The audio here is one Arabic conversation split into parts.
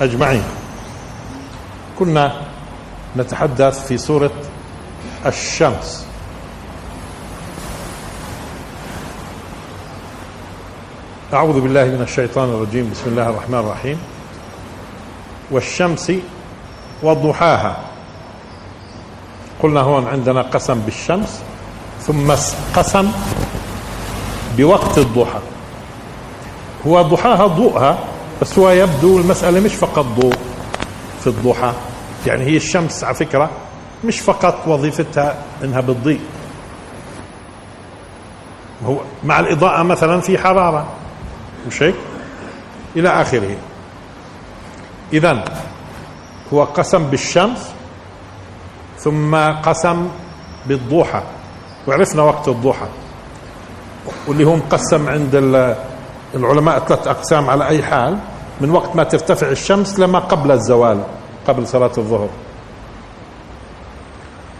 أجمعين. كنا نتحدث في سورة الشمس. أعوذ بالله من الشيطان الرجيم. بسم الله الرحمن الرحيم. والشمس وضحاها. قلنا هون عندنا قسم بالشمس ثم قسم بوقت الضحى. هو ضحاها ضوءها بس هو يبدو المسألة مش فقط ضوء في الضحى. يعني هي الشمس على فكرة مش فقط وظيفتها إنها بتضيء. هو مع الإضاءة مثلا في حرارة. مش هيك؟ إلى آخره. إذا هو قسم بالشمس ثم قسم بالضحى. وعرفنا وقت الضحى. واللي هو مقسم عند العلماء ثلاث أقسام على أي حال. من وقت ما ترتفع الشمس لما قبل الزوال قبل صلاة الظهر.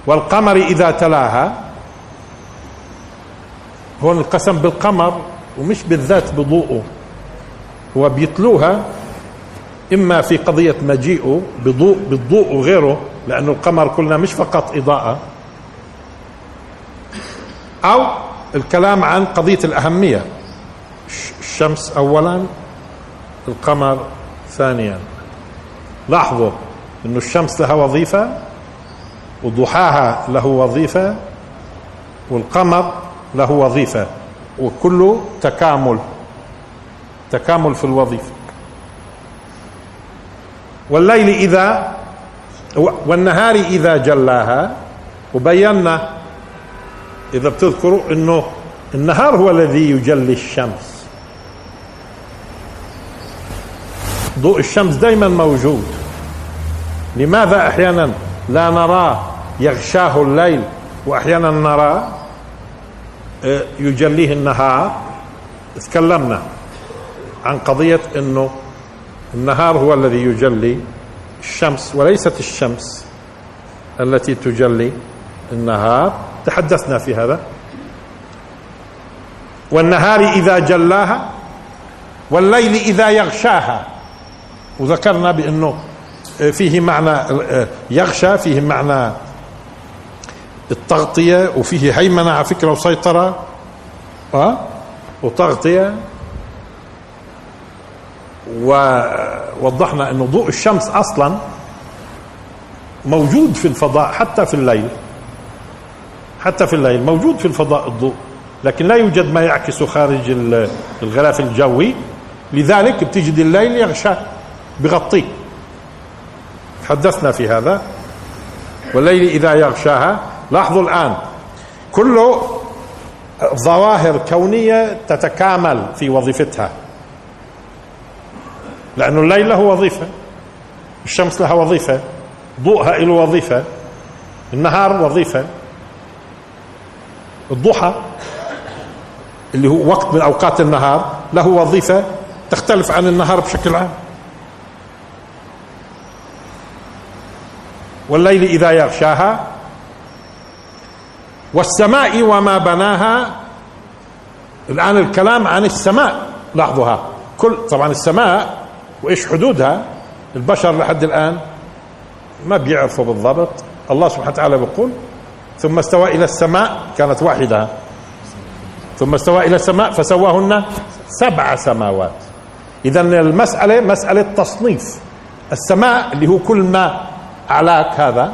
والقمر إذا تلاها هون القسم بالقمر ومش بالذات بضوءه. هو بيتلوها إما في قضية مجيئه بضوء بالضوء وغيره لأنه القمر قلنا مش فقط إضاءة. أو الكلام عن قضية الأهمية. الشمس أولا القمر ثانيا. لاحظوا أن الشمس لها وظيفة وضحاها له وظيفة والقمر له وظيفة وكله تكامل تكامل في الوظيفة. والليل إذا والنهار إذا جلاها وبينا إذا بتذكروا أنه النهار هو الذي يجلي الشمس. ضوء الشمس دائما موجود. لماذا أحيانا لا نراه يغشاه الليل وأحيانا نراه يجليه النهار. تكلمنا عن قضية أنه النهار هو الذي يجلي الشمس وليست الشمس التي تجلي النهار. تحدثنا في هذا. والنهار إذا جلاها والليل إذا يغشاها. وذكرنا بأنه فيه معنى يغشى فيه معنى التغطية وفيه هيمنة على فكرة وسيطرة. أه؟ وتغطية. ووضحنا أنه ضوء الشمس أصلا موجود في الفضاء حتى في الليل. حتى في الليل موجود في الفضاء الضوء لكن لا يوجد ما يعكس خارج الغلاف الجوي. لذلك بتجد الليل يغشى. بغطيه تحدثنا في هذا. والليل إذا يغشاها. لاحظوا الآن. كله ظواهر كونية تتكامل في وظيفتها. لأنه الليل له وظيفة. الشمس لها وظيفة. ضوءها له وظيفة. النهار وظيفة. الضحى اللي هو وقت من أوقات النهار له وظيفة تختلف عن النهار بشكل عام. والليل إذا يغشاها والسماء وما بناها الآن الكلام عن السماء لاحظوها كل طبعا السماء وإيش حدودها البشر لحد الآن ما بيعرفوا بالضبط الله سبحانه وتعالى بيقول ثم استوى إلى السماء كانت واحدة ثم استوى إلى السماء فسواهن سبع سماوات إذا المسألة مسألة تصنيف السماء اللي هو كل ما أعلاك هذا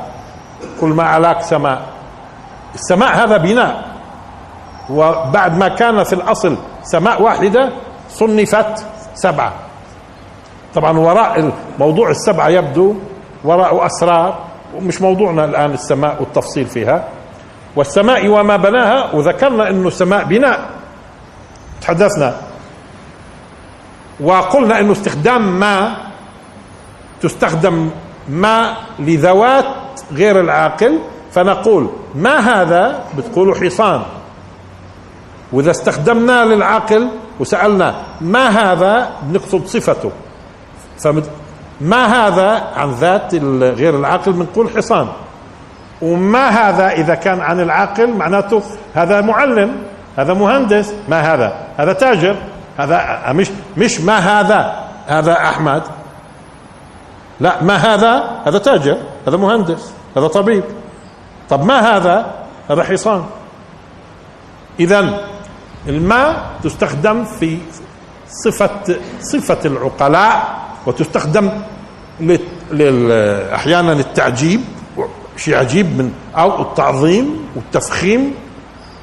كل ما أعلاك سماء السماء هذا بناء. وبعد ما كان في الأصل سماء واحدة صنفت سبعة. طبعا وراء موضوع السبعة يبدو وراء أسرار ومش موضوعنا الآن السماء والتفصيل فيها. والسماء وما بناها وذكرنا أنه السماء بناء. تحدثنا. وقلنا أنه استخدام ما تستخدم ما لذوات غير العاقل فنقول ما هذا؟ بتقولوا حصان. وإذا استخدمناه للعاقل وسألنا ما هذا؟ بنقصد صفته. فما هذا؟ عن ذات غير العاقل بنقول حصان. وما هذا إذا كان عن العاقل؟ معناته هذا معلم هذا مهندس ما هذا؟ هذا تاجر هذا مش مش ما هذا؟ هذا أحمد. لا ما هذا؟ هذا تاجر هذا مهندس هذا طبيب. طب ما هذا؟ هذا حصان. اذا الماء تستخدم في صفة صفة العقلاء وتستخدم أحيانا التعجيب شيء عجيب من أو التعظيم والتفخيم.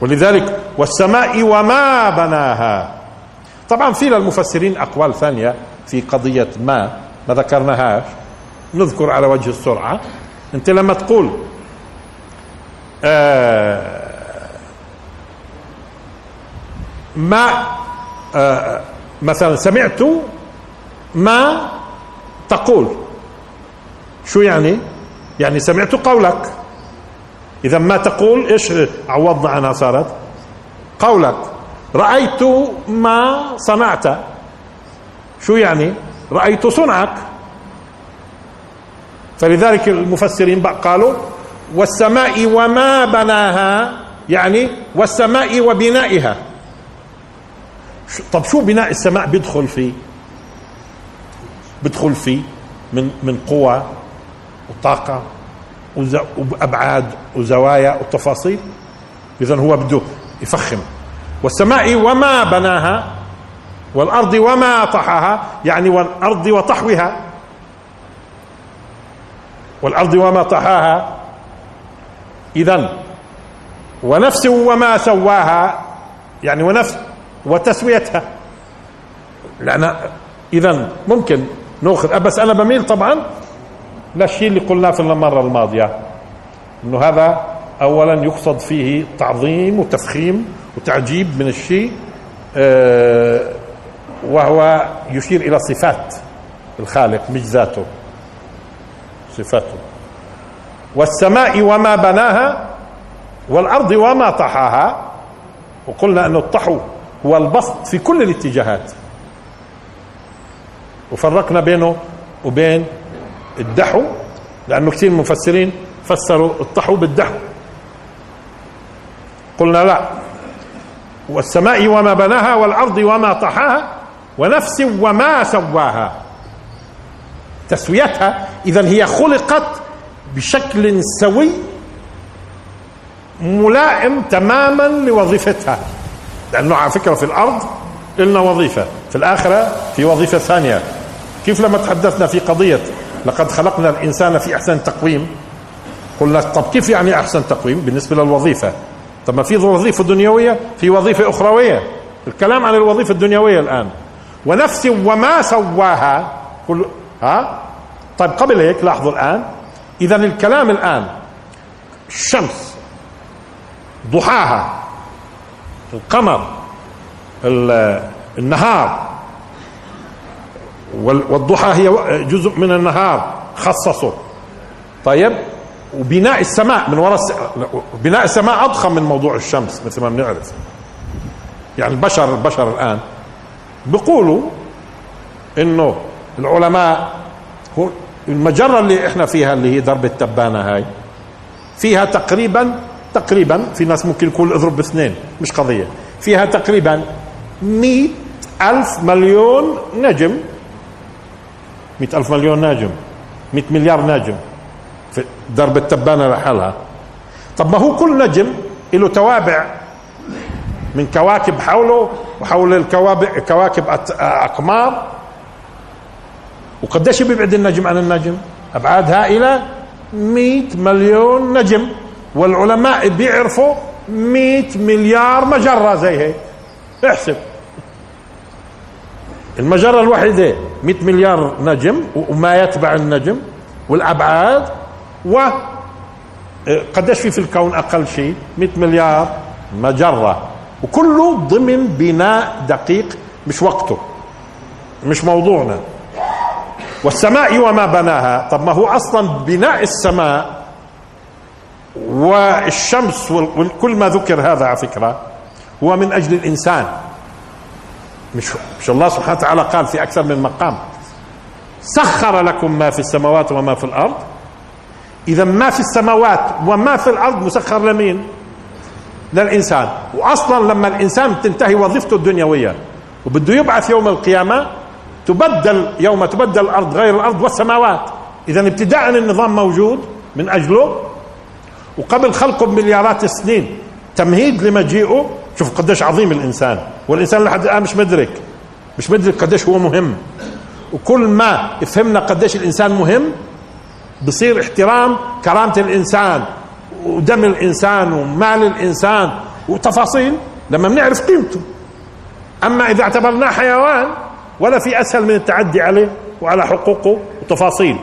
ولذلك والسماء وما بناها. طبعا في للمفسرين أقوال ثانية في قضية ما ما ذكرناهاش. نذكر على وجه السرعة. أنت لما تقول آه ما آه مثلا سمعت ما تقول. شو يعني؟ يعني سمعت قولك. إذا ما تقول إيش؟ عوضنا عنها صارت. قولك. رأيت ما صنعت شو يعني؟ رأيت صنعك. فلذلك المفسرين قالوا والسماء وما بناها يعني والسماء وبنائها. طب شو بناء السماء بيدخل فيه؟ بيدخل فيه من من قوى وطاقة وأبعاد وزوايا وتفاصيل؟ إذا هو بده يفخم. والسماء وما بناها والأرض وما طحاها يعني والأرض وطحوها. والأرض وما طحاها. إذا ونفس وما سواها يعني ونفس وتسويتها. لأن إذا ممكن ناخذ بس أنا بميل طبعا للشيء اللي قلناه في المرة الماضية إنه هذا اولا يقصد فيه تعظيم وتفخيم وتعجيب من الشيء آه، وهو يشير إلى صفات الخالق مش ذاته. صفاته والسماء وما بناها والأرض وما طحاها. وقلنا انه الطحو هو البسط في كل الاتجاهات. وفرقنا بينه وبين الدحو لأنه كثير مفسرين فسروا الطحو بالدحو. قلنا لا. والسماء وما بناها والأرض وما طحاها ونفس وما سواها. تسويتها إذا هي خلقت بشكل سوي ملائم تماما لوظيفتها. لأنه على فكرة في الأرض لنا وظيفة في الآخرة في وظيفة ثانية. كيف لما تحدثنا في قضية لقد خلقنا الإنسان في أحسن تقويم؟ قلنا طب كيف يعني أحسن تقويم؟ بالنسبة للوظيفة. طب ما في وظيفة دنيوية في وظيفة أخروية. الكلام عن الوظيفة الدنيوية الآن. ونفس وما سواها كل ها؟ طيب قبل هيك لاحظوا الآن. اذا الكلام الآن الشمس ضحاها القمر النهار والضحى هي جزء من النهار خصصه. طيب وبناء السماء من وراء بناء السماء أضخم من موضوع الشمس مثل ما بنعرف. يعني البشر البشر الآن بيقولوا إنه العلماء هو المجرة اللي إحنا فيها اللي هي درب التبانه هاي. فيها تقريبا تقريبا في ناس ممكن يقول اضرب باثنين مش قضية. فيها تقريبا مئة ألف مليون نجم. مئة ألف مليون ناجم مئة مليار ناجم في درب التبانة لحالها. طب ما هو كل نجم له توابع من كواكب حوله وحول الكواكب كواكب أقمار. وقديش بيبعد النجم عن النجم؟ أبعاد هائلة 100 مليون نجم. والعلماء بيعرفوا 100 مليار مجرة زي هيك. احسب. المجرة الوحيدة 100 مليار نجم وما يتبع النجم. والأبعاد و قديش في في الكون أقل شيء؟ 100 مليار مجرة. وكله ضمن بناء دقيق مش وقته مش موضوعنا. والسماء وما بناها. طب ما هو أصلا بناء السماء والشمس وكل ما ذكر هذا على فكرة هو من أجل الإنسان. مش مش الله سبحانه وتعالى قال في أكثر من مقام. سخر لكم ما في السماوات وما في الأرض. إذا ما في السماوات وما في الأرض مسخر لمين؟ للإنسان. واصلا لما الإنسان تنتهي وظيفته الدنيوية وبده يبعث يوم القيامة تبدل يوم تبدل الأرض غير الأرض والسماوات. اذا ابتداء النظام موجود من أجله. وقبل خلقه بمليارات السنين. تمهيد لمجيئه. شوف قديش عظيم الإنسان. والإنسان لحد الآن مش مدرك. مش مدرك قديش هو مهم. وكل ما فهمنا قديش الإنسان مهم بصير احترام كرامة الإنسان ودم الإنسان ومال الإنسان وتفاصيل. لما بنعرف قيمته. أما إذا اعتبرناه حيوان ولا في أسهل من التعدي عليه وعلى حقوقه وتفاصيل.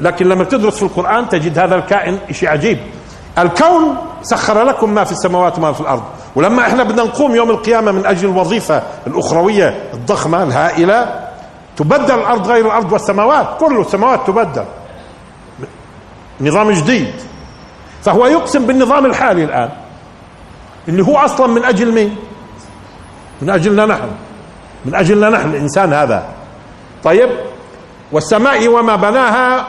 لكن لما تدرس في القرآن تجد هذا الكائن شيء عجيب. الكون سخر لكم ما في السماوات وما في الأرض. ولما إحنا بدنا نقوم يوم القيامة من أجل الوظيفة الأخروية الضخمة الهائلة تبدل الأرض غير الأرض والسماوات. كل السماوات تبدل. نظام جديد. فهو يقسم بالنظام الحالي الآن. اللي هو أصلا من أجل مين؟ من أجلنا نحن. من أجلنا نحن الإنسان هذا. طيب والسماء وما بناها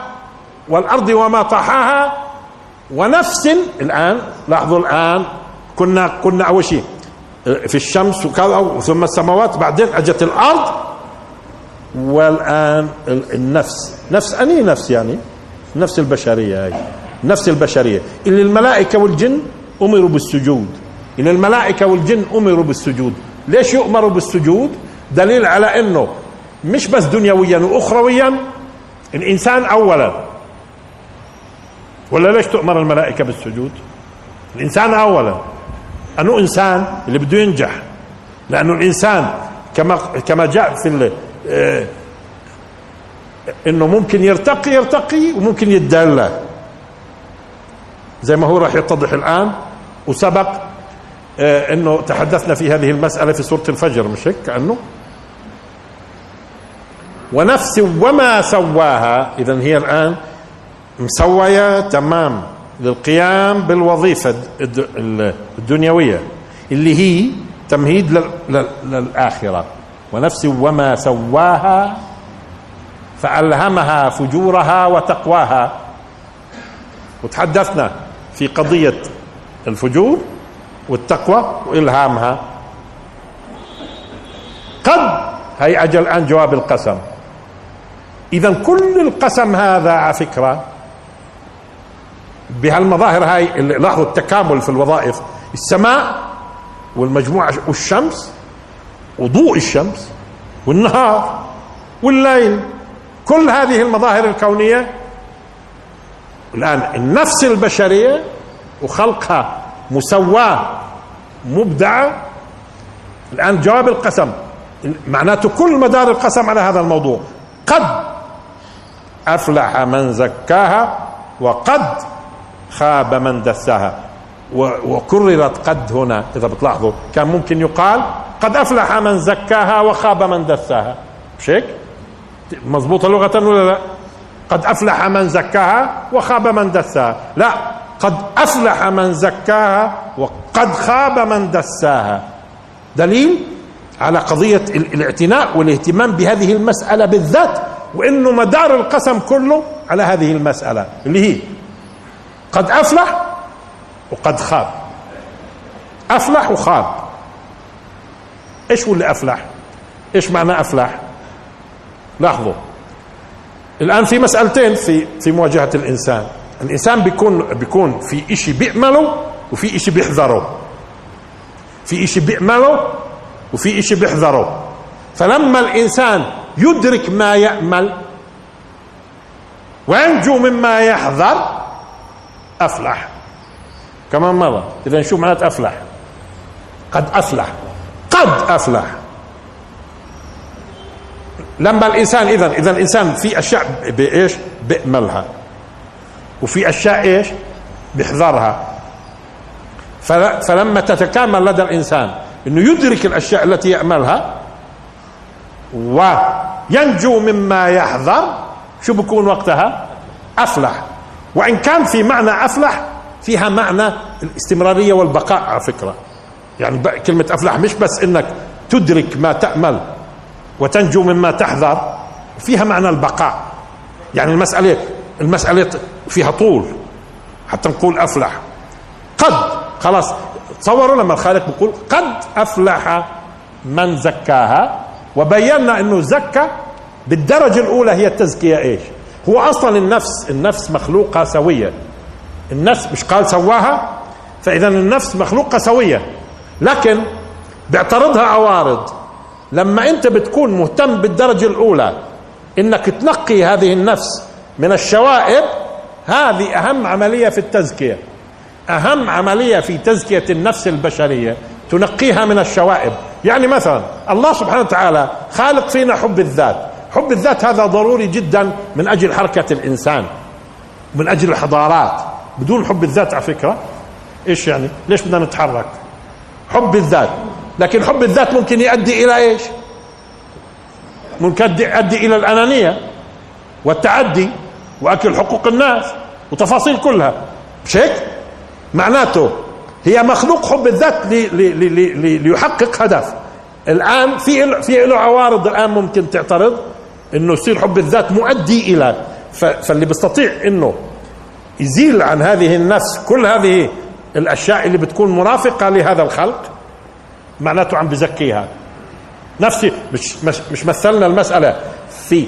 والأرض وما طحاها ونفس الآن لاحظوا الآن كنا كنا أول شيء في الشمس وكذا ثم السماوات بعدين أجت الأرض والآن النفس. نفس أني نفس يعني؟ نفس البشرية هاي. نفس البشرية. اللي الملائكة والجن أمروا بالسجود. إن الملائكة والجن أمروا بالسجود. ليش يؤمروا بالسجود؟ دليل على إنه مش بس دنيويا واخرويا الإنسان اولا. ولا ليش تؤمر الملائكة بالسجود؟ الإنسان اولا. انه إنسان اللي بده ينجح؟ لأنه الإنسان كما كما جاء في آه، إنه ممكن يرتقي يرتقي وممكن يتدلى. زي ما هو راح يتضح الآن وسبق آه، إنه تحدثنا في هذه المسألة في سورة الفجر مش هيك؟ كأنه؟ ونفس وما سواها. اذا هي الآن مسويه تمام للقيام بالوظيفة الدنيوية اللي هي تمهيد للآخرة. ونفس وما سواها فألهمها فجورها وتقواها. وتحدثنا في قضية الفجور والتقوى وإلهامها. قد هي أجل الآن جواب القسم. اذا كل القسم هذا على فكرة بهالمظاهر هاي لاحظوا التكامل في الوظائف السماء والمجموعة والشمس وضوء الشمس والنهار والليل كل هذه المظاهر الكونية الآن النفس البشرية وخلقها مسواة مبدعة الآن جواب القسم معناته كل مدار القسم على هذا الموضوع قد أفلح من زكاها وقد خاب من دساها. وكررت قد هنا إذا بتلاحظوا. كان ممكن يقال قد أفلح من زكاها وخاب من دساها. مش هيك؟ مضبوطة لغة ولا لا؟ قد أفلح من زكاها وخاب من دساها. لا قد أفلح من زكاها وقد خاب من دساها. دليل على قضية الاعتناء والاهتمام بهذه المسألة بالذات وإنه مدار القسم كله على هذه المسألة اللي هي قد أفلح وقد خاب. أفلح وخاب. إيش هو اللي أفلح؟ إيش معنى أفلح؟ لاحظوا. الآن في مسألتين في في مواجهة الإنسان. الإنسان بيكون بيكون في إشي بيأمله وفي إشي بيحذره. في إشي بيأمله وفي إشي بيحذره. فلما الإنسان يدرك ما يأمل وينجو مما يحذر أفلح. كمان مرة إذا نشوف معنات أفلح. قد أفلح. قد أفلح. لما الإنسان إذا إذا الإنسان في أشياء بإيش؟ بأملها وفي أشياء إيش؟ بيحذرها. فلما تتكامل لدى الإنسان أنه يدرك الأشياء التي يأملها وينجو مما يحذر. شو بكون وقتها؟ أفلح. وإن كان في معنى أفلح فيها معنى الاستمرارية والبقاء على فكرة. يعني كلمة أفلح مش بس إنك تدرك ما تأمل وتنجو مما تحذر فيها معنى البقاء. يعني المسألة المسألة فيها طول. حتى نقول أفلح. قد خلاص تصوروا لما الخالق بيقول قد أفلح من زكاها. وبينا إنه زكى بالدرجة الأولى هي التزكية إيش؟ هو أصلا النفس النفس مخلوقة سوية. النفس مش قال سواها؟ فاذا النفس مخلوقة سوية. لكن بيعترضها عوارض. لما أنت بتكون مهتم بالدرجة الأولى إنك تنقي هذه النفس من الشوائب هذه أهم عملية في التزكية. أهم عملية في تزكية النفس البشرية تنقيها من الشوائب. يعني مثلا الله سبحانه وتعالى خالق فينا حب الذات. حب الذات هذا ضروري جدا من أجل حركة الإنسان من أجل الحضارات. بدون حب الذات على فكرة إيش يعني؟ ليش بدنا نتحرك؟ حب الذات. لكن حب الذات ممكن يؤدي إلى إيش؟ ممكن يؤدي إلى الأنانية والتعدي وأكل حقوق الناس وتفاصيل كلها. مش هيك معناته هي مخلوق حب الذات لي لي لي ليحقق هدف. الآن في في له عوارض الآن ممكن تعترض إنه يصير حب الذات مؤدي إلى فاللي بيستطيع إنه يزيل عن هذه النفس كل هذه الأشياء اللي بتكون مرافقة لهذا الخلق معناته عم بزكيها. نفسي مش مش, مش مثلنا المسألة في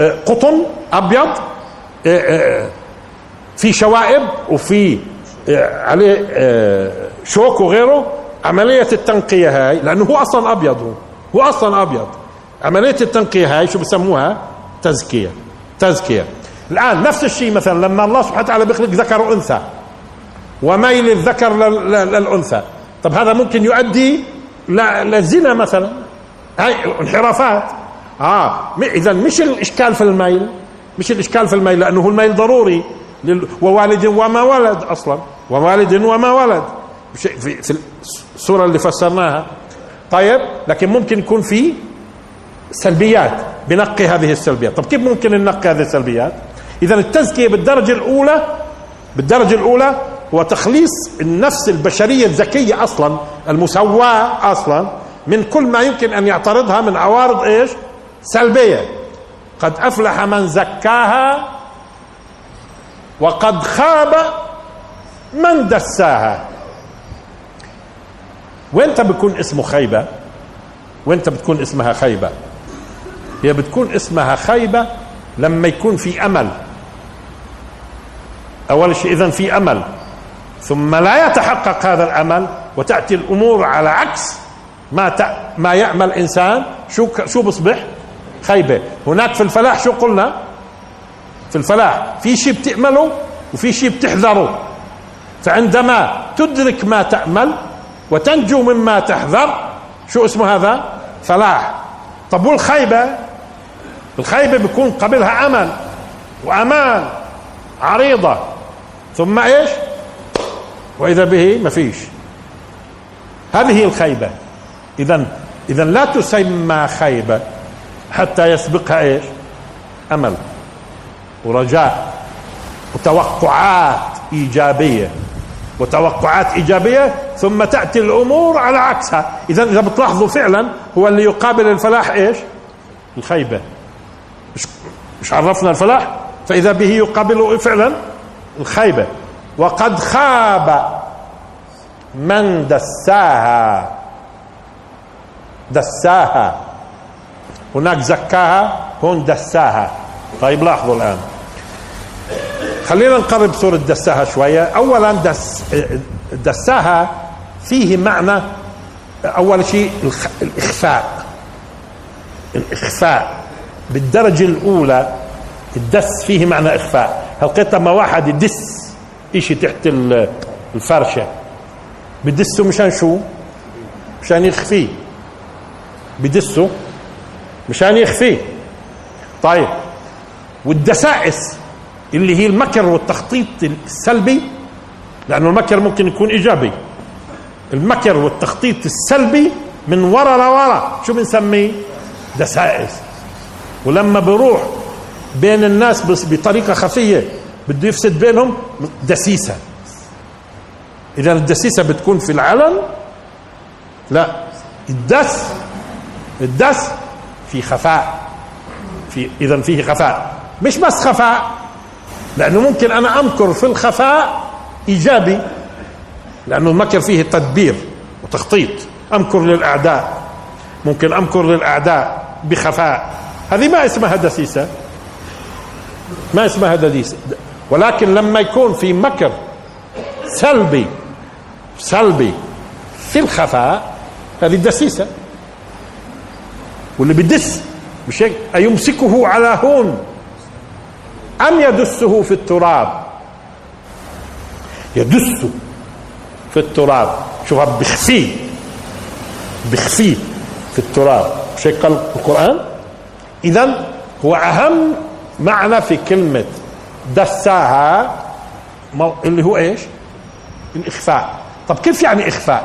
آه، قطن أبيض آه، آه، في شوائب وفي عليه شوك وغيره. عملية التنقية هاي لأنه هو أصلا أبيض هو هو أصلا أبيض. عملية التنقية هاي شو بسموها؟ تزكية تزكية. الآن نفس الشيء مثلا لما الله سبحانه وتعالى بيخلق ذكر وأنثى وميل الذكر للأنثى. طب هذا ممكن يؤدي للزنا مثلا؟ هاي انحرافات. آه اذا مش الإشكال في الميل مش الإشكال في الميل لأنه الميل ضروري ووالد وما ولد أصلا. ووالد وما ولد. في, في الصورة اللي فسرناها. طيب لكن ممكن يكون في سلبيات. بنقي هذه السلبيات. طب كيف ممكن ننقي هذه السلبيات؟ اذا التزكية بالدرجة الأولى بالدرجة الأولى هو تخليص النفس البشرية الذكية أصلا المسواه أصلا من كل ما يمكن أن يعترضها من عوارض إيش؟ سلبية. قد أفلح من زكاها وقد خاب من دساها؟ وانت بيكون اسمه خيبة؟ وانت بتكون اسمها خيبة؟ هي بتكون اسمها خيبة لما يكون في أمل. أول شيء اذا في أمل. ثم لا يتحقق هذا الأمل وتأتي الأمور على عكس ما ما يعمل إنسان. شو شو بصبح؟ خيبة. هناك في الفلاح شو قلنا؟ في الفلاح. في شيء بتأمله وفي شيء بتحذره. فعندما تدرك ما تأمل وتنجو مما تحذر شو اسمه هذا؟ فلاح. طب والخيبة؟ الخيبة بيكون قبلها أمل وأمان عريضة. ثم إيش؟ وإذا به ما فيش. هذه الخيبة. إذا إذا لا تسمى خيبة حتى يسبقها إيش؟ أمل. ورجاء وتوقعات إيجابية. وتوقعات إيجابية ثم تأتي الأمور على عكسها. إذا إذا بتلاحظوا فعلا هو اللي يقابل الفلاح إيش؟ الخيبة. مش, مش عرفنا الفلاح؟ فإذا به يقابل فعلا الخيبة. وقد خاب من دساها. دساها. هناك زكاها هون دساها. طيب لاحظوا الآن. خلينا نقرب سورة دساها شوية. أولا دس دساها فيه معنى أول شيء الإخفاء. الإخفاء. بالدرجة الأولى الدس فيه معنى إخفاء. هلقيت لما واحد يدس إشي تحت الفرشة. بدسه مشان شو؟ مشان يخفيه بدسه مشان يخفيه طيب. والدسائس اللي هي المكر والتخطيط السلبي لأنه المكر ممكن يكون إيجابي. المكر والتخطيط السلبي من ورا لورا. شو بنسميه؟ دسائس. ولما بروح بين الناس بس بطريقة خفية بده يفسد بينهم دسيسة. إذا الدسيسة بتكون في العلن لا الدس الدس في خفاء. في اذا فيه خفاء. مش بس خفاء. لأنه ممكن أنا أمكر في الخفاء إيجابي لأنه المكر فيه تدبير وتخطيط. أمكر للأعداء. ممكن أمكر للأعداء بخفاء. هذه ما اسمها دسيسة. ما اسمها دديس. ولكن لما يكون في مكر سلبي سلبي في الخفاء هذه الدسيسة واللي بدس مش هيك أيمسكه على هون. أم يدسه في التراب؟ يدسه في التراب. شوف بخفيه بخفيه في التراب. مش هيك القرآن؟ إذا هو أهم معنى في كلمة دساها اللي هو إيش؟ الإخفاء. طب كيف يعني إخفاء؟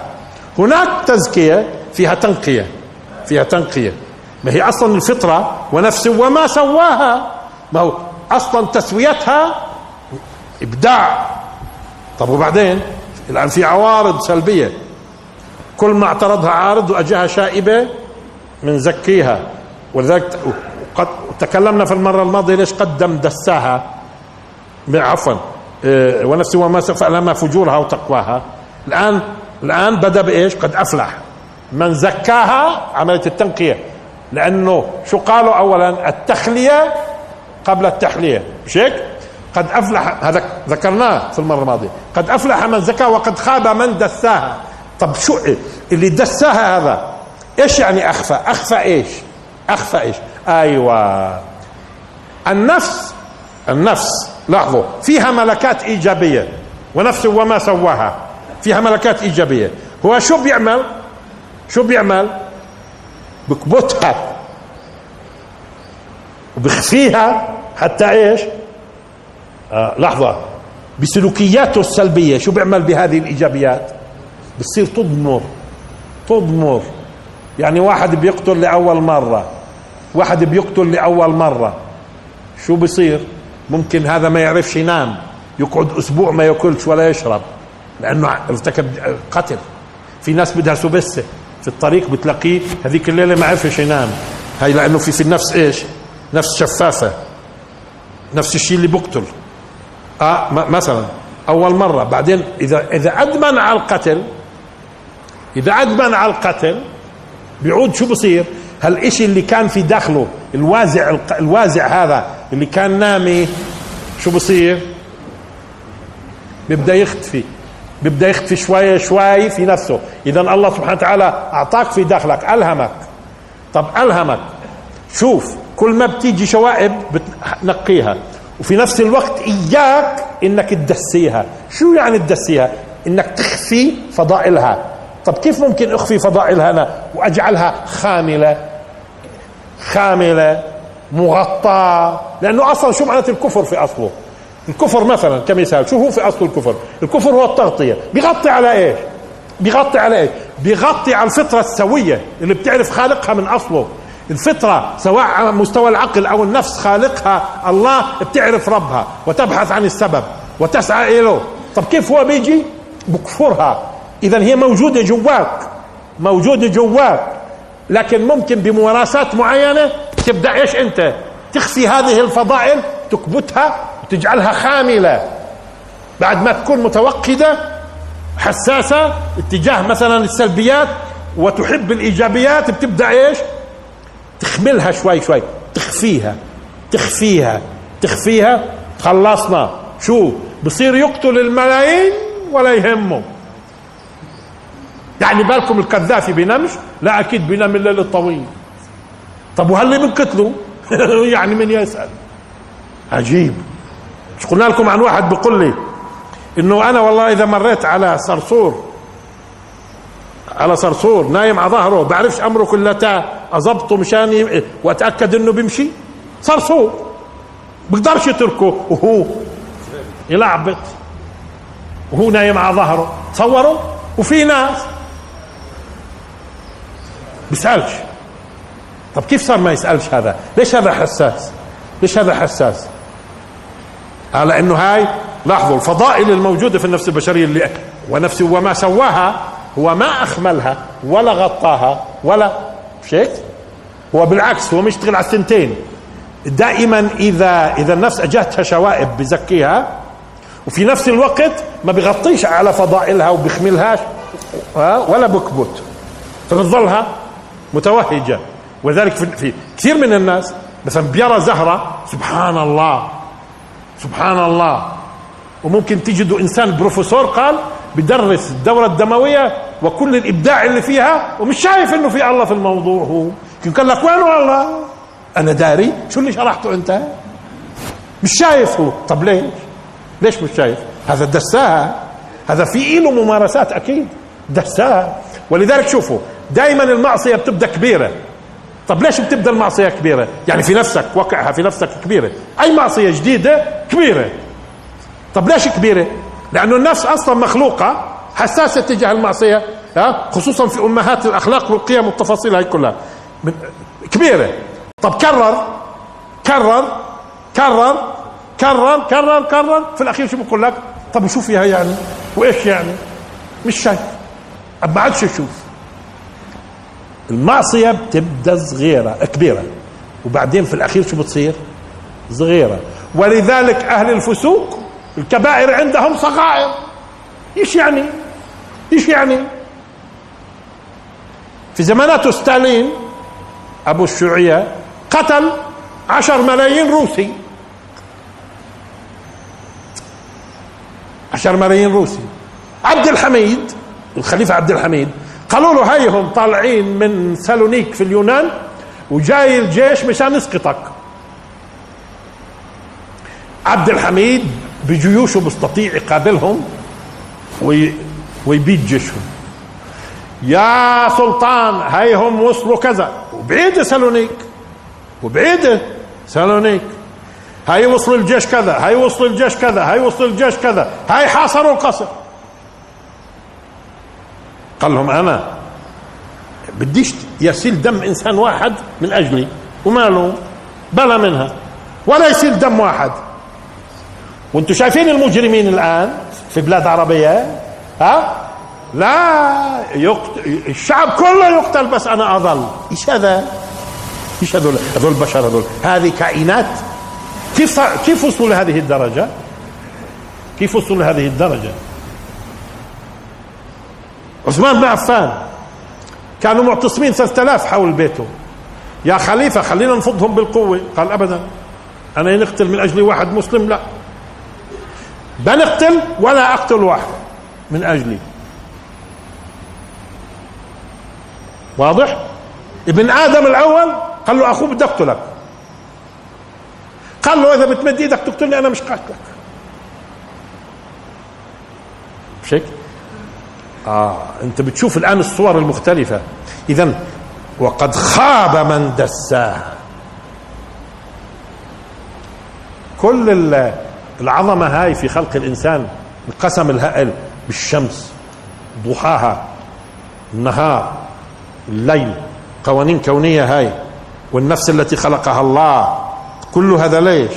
هناك تزكية فيها تنقية فيها تنقية. ما هي أصلا الفطرة ونفس وما سواها. ما هو أصلا تسويتها إبداع. طب وبعدين؟ الآن في عوارض سلبية. كل ما اعترضها عارض وأجاها شائبة من زكيها. ولذلك قد تكلمنا في المرة الماضية ليش قدم دساها. عفوا. إيه، ونفس وما فألهمها فجورها وتقواها. الآن الآن بدأ بإيش؟ قد أفلح. من زكاها عملية التنقية. لأنه شو قالوا أولا؟ التخلية قبل التحلية مش هيك؟ قد أفلح هذا ذكرناه في المرة الماضية. قد أفلح من زكاها وقد خاب من دساها. طب شو اللي دساها هذا إيش يعني أخفى؟ أخفى إيش؟ أخفى إيش؟ أيوة. النفس النفس لاحظوا فيها ملكات إيجابية. ونفس وما سواها. فيها ملكات إيجابية. هو شو بيعمل؟ شو بيعمل؟ بكبتها. وبخفيها حتى إيش؟ آه لحظة. بسلوكياته السلبية. شو بيعمل بهذه الإيجابيات؟ بتصير تضمر. تضمر. يعني واحد بيقتل لأول مرة. واحد بيقتل لأول مرة. شو بصير؟ ممكن هذا ما يعرفش ينام. يقعد أسبوع ما يأكلش ولا يشرب. لأنه ارتكب قتل. في ناس بدها سبسة في الطريق بتلاقيه هذيك الليلة ما عرفش ينام. هاي لأنه في في النفس إيش؟ نفس شفافة. نفس الشيء اللي بقتل. آه مثلا أول مرة بعدين إذا إذا ادمن على القتل إذا ادمن على القتل بيعود شو بصير؟ هالشيء اللي كان في داخله الوازع الوازع هذا اللي كان نامي شو بصير؟ بيبدأ يختفي. بيبدأ يختفي شوي شوي في نفسه. اذا الله سبحانه وتعالى أعطاك في داخلك ألهمك. طب ألهمك. شوف كل ما بتيجي شوائب بتنقيها. وفي نفس الوقت إياك إنك تدسيها. شو يعني تدسيها؟ إنك تخفي فضائلها. طب كيف ممكن أخفي فضائلها أنا وأجعلها خاملة؟ خاملة مغطاة. لأنه أصلا شو معنات الكفر في أصله؟ الكفر مثلا كمثال شو هو في أصل الكفر؟ الكفر هو التغطية. بيغطي على إيش بيغطي على إيش بيغطي على الفطرة السوية اللي بتعرف خالقها من أصله. الفطرة سواء على مستوى العقل أو النفس خالقها الله بتعرف ربها وتبحث عن السبب وتسعى إليه. طب كيف هو بيجي؟ بكفرها. إذا هي موجودة جواك موجودة جواك. لكن ممكن بممارسات معينة تبدأ إيش أنت؟ تخفي هذه الفضائل تكبتها وتجعلها خاملة. بعد ما تكون متوقدة حساسة اتجاه مثلا السلبيات وتحب الإيجابيات بتبدأ إيش؟ تخملها شوي شوي. تخفيها. تخفيها. تخفيها. خلصنا. شو؟ بصير يقتل الملايين ولا يهمه. يعني بالكم القذافي بينامش لا أكيد بينام الليل الطويل. طب وهل بنقتله يعني من يسأل. عجيب. مش قلنا لكم عن واحد بيقول لي إنه أنا والله إذا مريت على صرصور على صرصور نايم على ظهره بعرفش امره كلها اظبطه مشان وأتأكد إنه بيمشي. صرصور بقدرش يتركه. وهو يلعبط. وهو نايم على ظهره. تصوروا وفي ناس. بيسألش. طب كيف صار ما يسألش هذا؟ ليش هذا حساس؟ ليش هذا حساس؟ على انه هاي لاحظوا الفضائل الموجودة في النفس البشرية اللي ونفسه وما سواها هو ما أخملها ولا غطاها ولا مش هيك هو بالعكس هو مشتغل على السنتين دائما إذا إذا النفس اجتها شوائب بزكيها وفي نفس الوقت ما بغطيش على فضائلها وبخملهاش ولا بكبت. فبتظلها متوهجة. ولذلك في كثير من الناس مثلا بيرى زهرة سبحان الله سبحان الله. وممكن تجدوا إنسان بروفيسور قال بدرس الدورة الدموية وكل الإبداع اللي فيها ومش شايف إنه في الله في الموضوع. هو يمكن لك وين الله؟ أنا داري. شو اللي شرحته أنت؟ مش شايف هو. طب ليش؟ ليش مش شايف؟ هذا دساها هذا في له ممارسات أكيد. دساها ولذلك شوفوا دائما المعصية بتبدأ كبيرة. طب ليش بتبدأ المعصية كبيرة؟ يعني في نفسك وقعها في نفسك كبيرة. أي معصية جديدة؟ كبيرة. طب ليش كبيرة؟ لأنه النفس أصلا مخلوقة حساسة تجاه المعصية ها خصوصا في أمهات الأخلاق والقيم والتفاصيل هاي كلها. كبيرة. طب كرر كرر كرر كرر كرر كرر. في الأخير شو بقول لك؟ طب وشو فيها يعني؟ وإيش يعني؟ مش شايف. ما عادش يشوف المعصية بتبدأ صغيرة كبيرة. وبعدين في الأخير شو بتصير؟ صغيرة. ولذلك أهل الفسوق الكبائر عندهم صغائر. إيش يعني؟ إيش يعني؟ في زمانات ستالين أبو الشيوعية قتل عشر ملايين روسي. عشر ملايين روسي. عبد الحميد الخليفة عبد الحميد قالوا له هيهم طالعين من سالونيك في اليونان وجاي الجيش مشان يسقطك. عبد الحميد بجيوشه مستطيع يقابلهم وي ويبيد جيشهم يا سلطان هيهم وصلوا كذا. وبعيدة سالونيك. وبعيدة سالونيك. هاي وصل الجيش كذا هاي وصل الجيش كذا هاي وصل الجيش كذا هاي حاصروا القصر. قال لهم أنا بديش يسيل دم إنسان واحد من أجلي وماله بلا منها ولا يسيل دم واحد. وأنتم شايفين المجرمين الآن في بلاد عربية؟ ها؟ لا يقتل الشعب كله يقتل بس أنا اظل إيش هذا؟ إيش هذول؟ هذول بشر هذول. هذه كائنات. كيف كيف وصلوا لهذه الدرجة؟ كيف وصلوا لهذه الدرجة؟ عثمان بن عفان كانوا معتصمين 3000 حول بيته. يا خليفة خلينا نفضهم بالقوة. قال أبدا. أنا نقتل من أجل واحد مسلم لا. بنقتل ولا أقتل واحد من أجلي. واضح؟ ابن آدم الأول قال له أخوه بدي أقتلك. قال له إذا بتمد إيدك تقتلني أنا مش قاتلك. مش هيك آه أنت بتشوف الآن الصور المختلفة. إذا وقد خاب من دساها. كل العظمة هاي في خلق الإنسان القسم الهائل بالشمس ضحاها النهار الليل قوانين كونية هاي والنفس التي خلقها الله. كل هذا ليش؟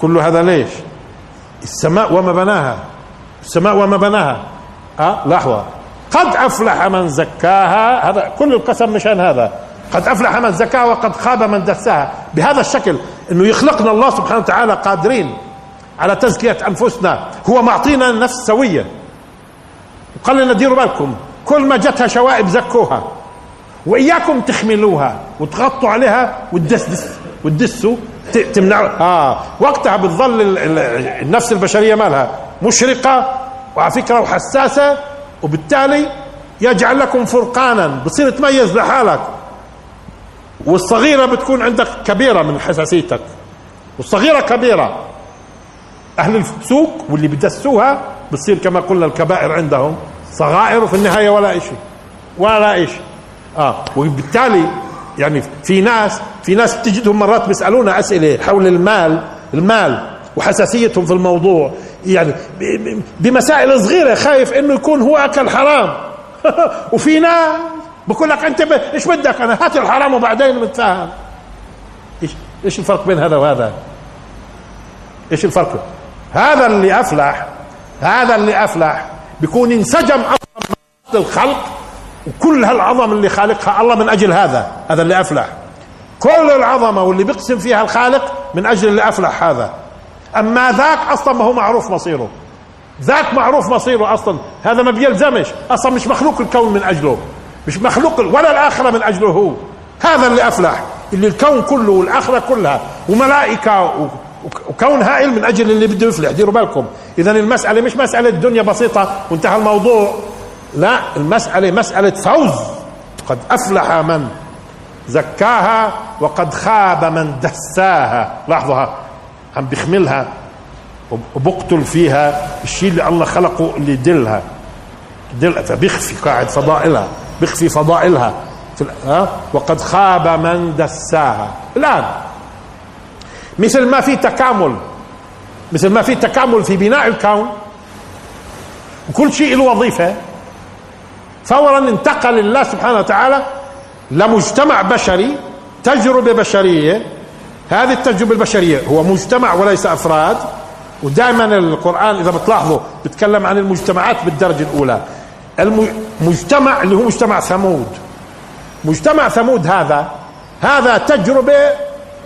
كل هذا ليش؟ السماء وما بناها. السماء وما بناها. أه لحظة. قد أفلح من زكاها. هذا كل القسم مشان هذا. قد أفلح من زكاها وقد خاب من دساها. بهذا الشكل أنه يخلقنا الله سبحانه وتعالى قادرين على تزكية أنفسنا. هو معطينا نفس سوية. وقال لنا ديروا بالكم كل ما جتها شوائب زكوها وإياكم تخملوها وتغطوا عليها وتدسدس وتدسوا تمنعوا. آه وقتها بتظل النفس البشرية مالها مشرقة وعلى فكرة وحساسة وبالتالي يجعل لكم فرقانا بتصير تميز لحالك. والصغيرة بتكون عندك كبيرة من حساسيتك. والصغيرة كبيرة. أهل السوق واللي بدسوها بتصير كما قلنا الكبائر عندهم. صغائر وفي النهاية ولا إشي. ولا إشي. آه. وبالتالي يعني في ناس في ناس تجدهم مرات بيسألونا أسئلة حول المال المال وحساسيتهم في الموضوع. يعني بمسائل صغيرة خايف إنه يكون هو أكل حرام. وفي ناس بقول لك أنت إيش بدك أنا؟ هات الحرام وبعدين نتفاهم إيش إيش الفرق بين هذا وهذا؟ إيش الفرق؟ هذا اللي أفلح هذا اللي أفلح. بيكون انسجم أصلا الخلق وكل هالعظم اللي خالقها الله من أجل هذا هذا اللي أفلح. كل العظمة واللي بيقسم فيها الخالق من أجل اللي أفلح هذا. أما ذاك أصلا ما هو معروف مصيره. ذاك معروف مصيره أصلا. هذا ما بيلزمش. أصلا مش مخلوق الكون من أجله. مش مخلوق ولا الآخرة من أجله هو. هذا اللي أفلح اللي الكون كله والآخرة كلها وملائكة وكون هائل من أجل اللي بده يفلح. ديروا بالكم. اذا المسألة مش مسألة الدنيا بسيطة وانتهى الموضوع. لا المسألة مسألة فوز. قد أفلح من زكاها وقد خاب من دساها. لاحظها عم بيخملها. وبقتل فيها. الشيء اللي الله خلقه اللي يدلها دل فبيخفي قاعد فضائلها. بيخفي فضائلها. في ها؟ وقد خاب من دساها. الآن مثل ما في تكامل مثل ما في تكامل في بناء الكون وكل شيء له وظيفة فورا انتقل الله سبحانه وتعالى لمجتمع بشري تجربة بشرية. هذه التجربة البشرية هو مجتمع وليس أفراد. ودائما القرآن إذا بتلاحظوا بيتكلم عن المجتمعات بالدرجة الأولى. المجتمع اللي هو مجتمع ثمود. مجتمع ثمود هذا هذا تجربة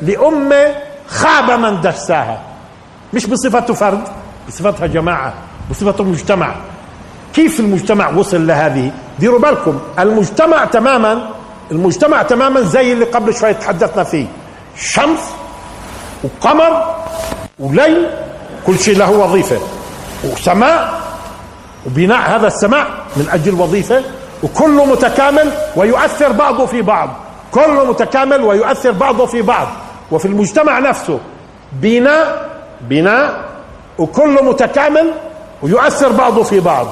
لأمة خاب من دساها. مش بصفته فرد بصفتها جماعة بصفته مجتمع. كيف المجتمع وصل لهذه؟ ديروا بالكم المجتمع تماما المجتمع تماما زي اللي قبل شوي تحدثنا فيه. شمس وقمر وليل كل شيء له وظيفة. وسماء وبناء هذا السماء من أجل وظيفة وكله متكامل ويؤثر بعضه في بعض. كله متكامل ويؤثر بعضه في بعض. وفي المجتمع نفسه بناء بناء وكله متكامل ويؤثر بعضه في بعض.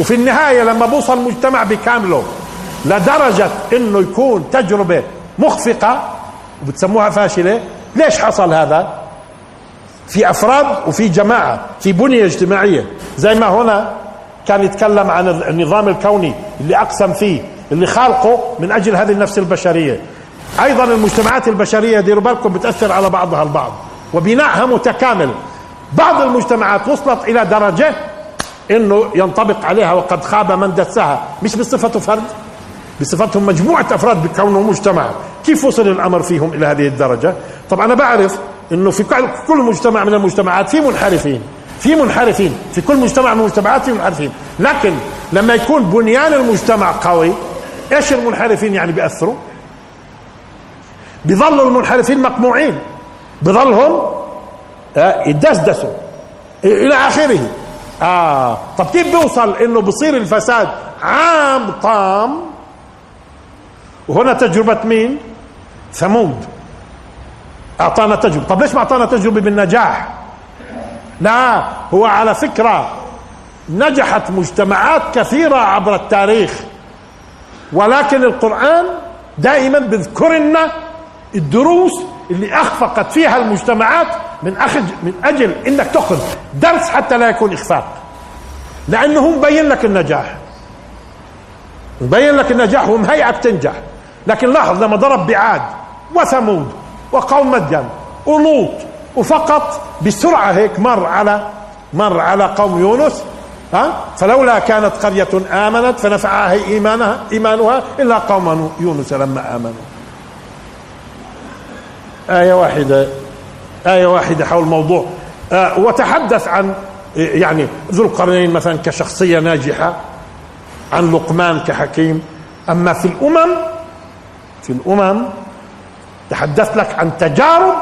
وفي النهاية لما بوصل المجتمع بكامله لدرجة إنه يكون تجربة مخفقة وبتسموها فاشلة ليش حصل هذا؟ في أفراد وفي جماعة في بنية اجتماعية. زي ما هنا كان يتكلم عن النظام الكوني اللي أقسم فيه اللي خالقه من أجل هذه النفس البشرية. أيضا المجتمعات البشرية ديروا بالكم بتأثر على بعضها البعض. وبناءها متكامل. بعض المجتمعات وصلت إلى درجة إنه ينطبق عليها وقد خاب من دسها مش بصفته فرد بصفتهم مجموعة أفراد بكونهم مجتمع. كيف وصل الأمر فيهم إلى هذه الدرجة؟ طب أنا بعرف إنه في كل مجتمع من المجتمعات في منحرفين. في منحرفين في كل مجتمع من المجتمعات في منحرفين. لكن لما يكون بنيان المجتمع قوي إيش المنحرفين يعني بيأثروا؟ بيظلوا المنحرفين مقموعين. بظلهم آه، يدسدسوا. إلى آخره. آه طب كيف بيوصل إنه بصير الفساد عام طام؟ وهنا تجربة مين؟ ثمود. أعطانا تجربة. طب ليش ما أعطانا تجربة بالنجاح؟ لا هو على فكرة نجحت مجتمعات كثيرة عبر التاريخ ولكن القرآن دائما بذكر لنا الدروس اللي أخفقت فيها المجتمعات من أخذ من أجل إنك تاخذ درس حتى لا يكون إخفاق. لأنه هو مبين لك النجاح. مبين لك النجاح ومهيئك تنجح. لكن لاحظ لما ضرب بعاد وثمود وقوم مدين ولوط وفقط بسرعة هيك مر على مر على قوم يونس ها؟ فلولا كانت قرية آمنت فنفعها إيمانها إيمانها إلا قوم يونس لما آمنوا. آية واحدة. آية واحدة حول الموضوع آه وتحدث عن يعني ذو القرنين مثلا كشخصية ناجحة عن لقمان كحكيم. أما في الأمم في الأمم تحدثت لك عن تجارب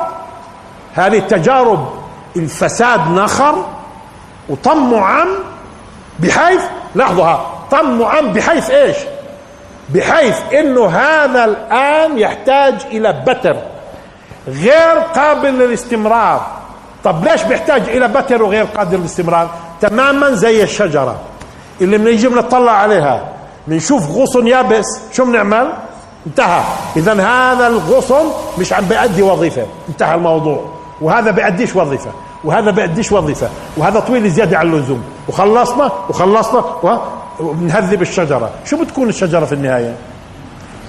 هذه التجارب الفساد نخر وطم عم بحيث لاحظها طم عم بحيث إيش؟ بحيث إنه هذا الآن يحتاج إلى بتر غير قابل للاستمرار. طب ليش بيحتاج إلى بتر وغير قادر للاستمرار؟ تماما زي الشجرة. اللي بنيجي بنطلع عليها بنشوف غصن يابس شو بنعمل؟ انتهى. اذا هذا الغصن مش عم بيأدي وظيفة. انتهى الموضوع. وهذا بيأديش وظيفة؟ وهذا بيأديش وظيفة؟ وهذا طويل زيادة عن اللزوم. وخلصنا وخلصنا وبنهذب الشجرة. شو بتكون الشجرة في النهاية؟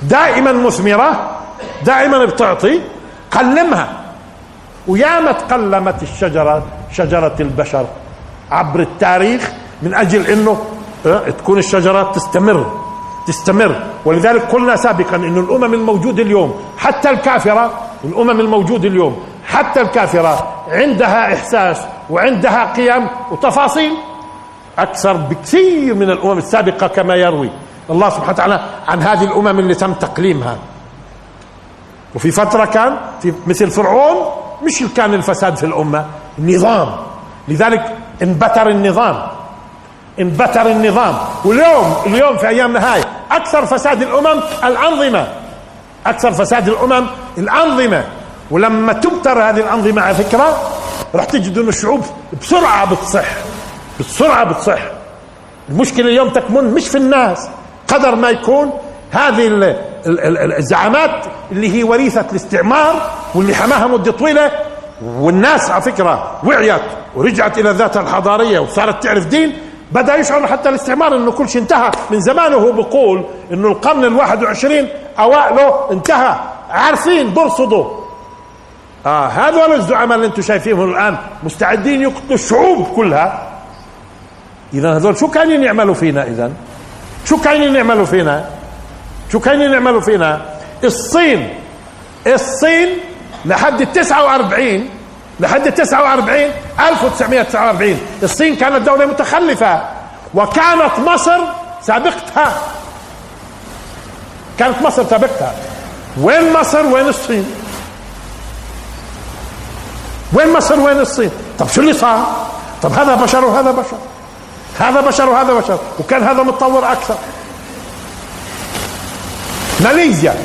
دائما مثمرة دائما بتعطي قلمها. وياما تقلمت الشجرة شجرة البشر عبر التاريخ من أجل أنه آه، تكون الشجرة تستمر تستمر. ولذلك قلنا سابقا أن الأمم الموجودة اليوم حتى الكافرة الأمم الموجودة اليوم حتى الكافرة عندها إحساس وعندها قيم وتفاصيل أكثر بكثير من الأمم السابقة كما يروي الله سبحانه وتعالى عن هذه الأمم اللي تم تقليمها. وفي فترة كان في مثل فرعون مش كان الفساد في الأمة النظام. لذلك انبتر النظام. انبتر النظام. واليوم اليوم في أيامنا هاي أكثر فساد الأمم الأنظمة. أكثر فساد الأمم الأنظمة. ولما تبتر هذه الأنظمة على فكرة راح تجد أن الشعوب بسرعة بتصح بسرعة بتصح المشكلة اليوم تكمن مش في الناس. قدر ما يكون هذه الزعامات اللي هي وريثة الاستعمار واللي حماها مدة طويلة والناس على فكرة وعيت ورجعت إلى ذاتها الحضارية وصارت تعرف دين بدأ يشعر حتى الاستعمار إنه كل شيء انتهى. من زمان وهو بيقول إنه القرن الواحد وعشرين أوائله انتهى. عارفين برصدوا آه هذول الزعماء اللي أنتم شايفينهم الآن. مستعدين يقتلوا الشعوب كلها. إذا هذول شو كانوا يعملوا فينا إذا؟ شو كانوا يعملوا فينا؟ شو كانوا يعملوا فينا؟ الصين. الصين لحد ال 49 لحد ال 49 1949 الصين كانت دولة متخلفة وكانت مصر سابقتها. كانت مصر سابقتها. وين مصر؟ وين الصين؟ وين مصر وين الصين؟ طب شو اللي صار؟ طب هذا بشر وهذا بشر. هذا بشر وهذا بشر. وكان هذا متطور أكثر. ماليزيا.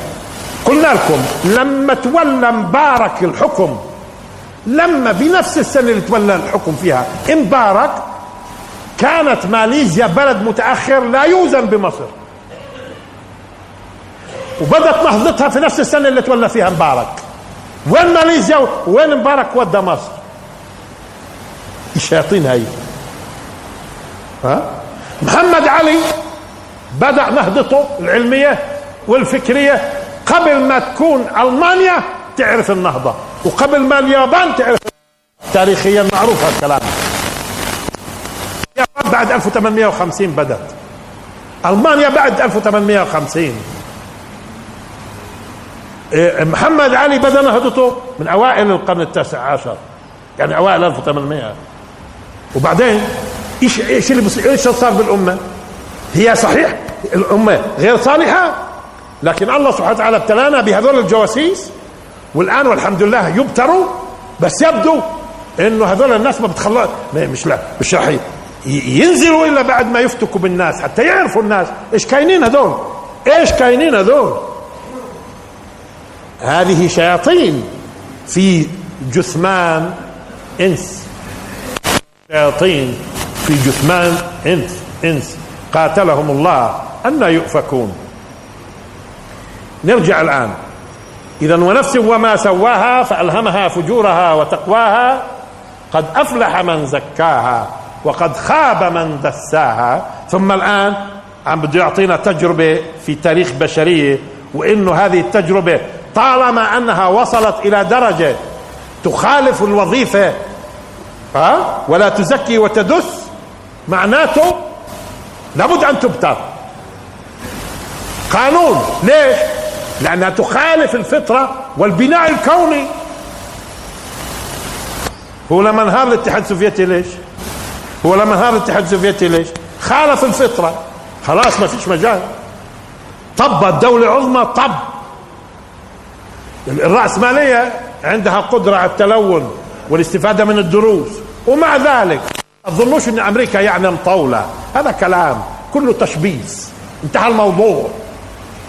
قلنا لكم لما تولى مبارك الحكم لما بنفس السنة اللي تولى الحكم فيها مبارك كانت ماليزيا بلد متأخر لا يوزن بمصر. وبدت نهضتها في نفس السنة اللي تولى فيها مبارك. وين ماليزيا وين مبارك ودى مصر الشياطين هاي؟ ها؟ محمد علي بدأ نهضته العلمية والفكرية قبل ما تكون ألمانيا تعرف النهضة وقبل ما اليابان تعرف تاريخيا معروف هالكلام. اليابان بعد 1850 بدت ألمانيا بعد 1850 إيه، محمد علي بدا نهضته من أوائل القرن التاسع عشر. يعني أوائل 1800 وبعدين إيش إيش اللي إيش صار بالأمة؟ هي صحيح الأمة غير صالحة لكن الله سبحانه وتعالى ابتلانا بهذول الجواسيس والآن والحمد لله يبتروا بس يبدو إنه هذول الناس ما بتخلص. مش لا مش راح ينزلوا إلا بعد ما يفتكوا بالناس حتى يعرفوا الناس إيش كاينين هذول. إيش كاينين هذول؟ هذه شياطين في جثمان إنس. شياطين في جثمان إنس. إنس. قاتلهم الله. أن يؤفكون. نرجع الآن. إذا ونفس وما سواها فألهمها فجورها وتقواها. قد أفلح من زكاها وقد خاب من دساها. ثم الآن عم بده يعطينا تجربة في تاريخ بشرية وإنه هذه التجربة طالما أنها وصلت إلى درجة تخالف الوظيفة ها؟ ولا تزكي وتدس معناته لابد أن تبتر. قانون ليش؟ لأنها تخالف الفطرة والبناء الكوني. هو لما انهار الاتحاد السوفيتي ليش؟ هو لما انهار الاتحاد السوفيتي ليش؟ خالف الفطرة. خلاص ما فيش مجال. طب الدولة عظمى طب. الرأسمالية عندها قدرة على التلون والاستفادة من الدروس. ومع ذلك تظنوش إن أمريكا يعني مطولة هذا كلام كله تشبيس. انتهى الموضوع.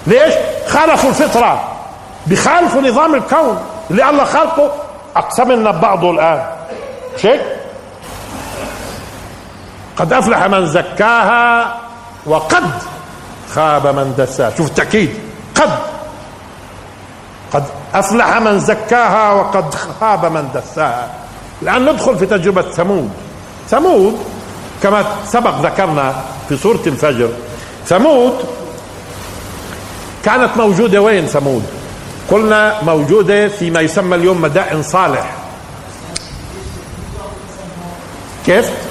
ليش؟ خالفوا الفطرة. بخالفوا نظام الكون اللي الله خلقه. اقسم لنا ببعضه الآن. شيء؟ قد أفلح من زكاها وقد خاب من دساها. شوف التأكيد. قد. قد أفلح من زكاها وقد خاب من دساها. الآن ندخل في تجربة ثمود. ثمود كما سبق ذكرنا في سورة الفجر ثمود كانت موجودة وين ثمود؟ قلنا موجودة فيما يسمى اليوم مدائن صالح. كيف؟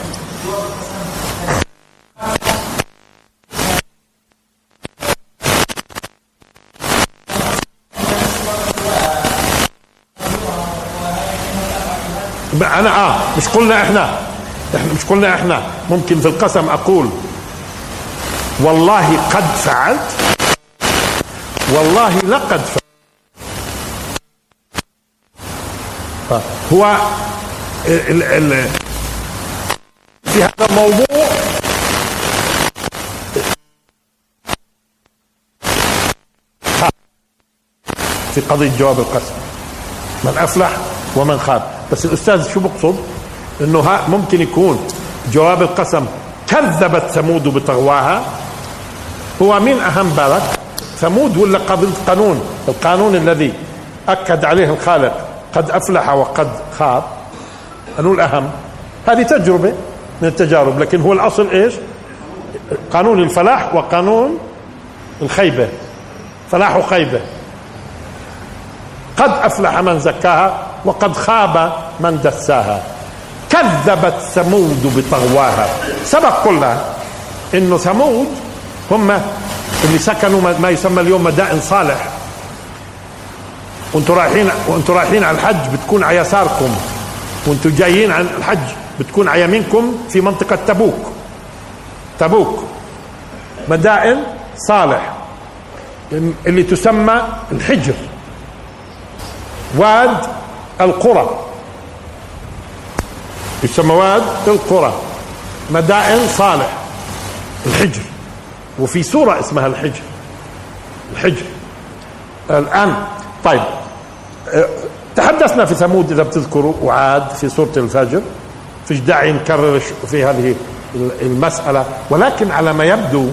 أنا آه مش قلنا إحنا. إحنا مش قلنا إحنا. ممكن في القسم أقول والله قد فعلت. والله لقد فعلت هو ال ال في هذا الموضوع في قضية جواب القسم. من أفلح ومن خاب. بس الأستاذ شو بقصد؟ أنه ممكن يكون جواب القسم كذبت ثمود بتغواها. هو مين أهم بالك؟ ثمود ولا قانون القانون؟ الذي أكد عليه الخالق قد أفلح وقد خاب. أنه الأهم؟ هذه تجربة من التجارب لكن هو الأصل إيش؟ قانون الفلاح وقانون الخيبة. فلاح وخيبة. قد أفلح من زكاها وقد خاب من دساها. كذبت ثمود بطغواها. سبق قلنا انه ثمود هم اللي سكنوا ما يسمى اليوم مدائن صالح. وأنتم رايحين وأنتم رايحين على الحج بتكون على يساركم. وأنتم جايين عن الحج بتكون على يمينكم في منطقة تبوك. تبوك. مدائن صالح. اللي تسمى الحجر. واد القرى. يسمى واد القرى. مدائن صالح. الحجر. وفي سورة اسمها الحجر. الحجر. الآن طيب. أه، تحدثنا في ثمود إذا بتذكروا وعاد في سورة الفجر. فيش داعي نكرر في هذه المسألة. ولكن على ما يبدو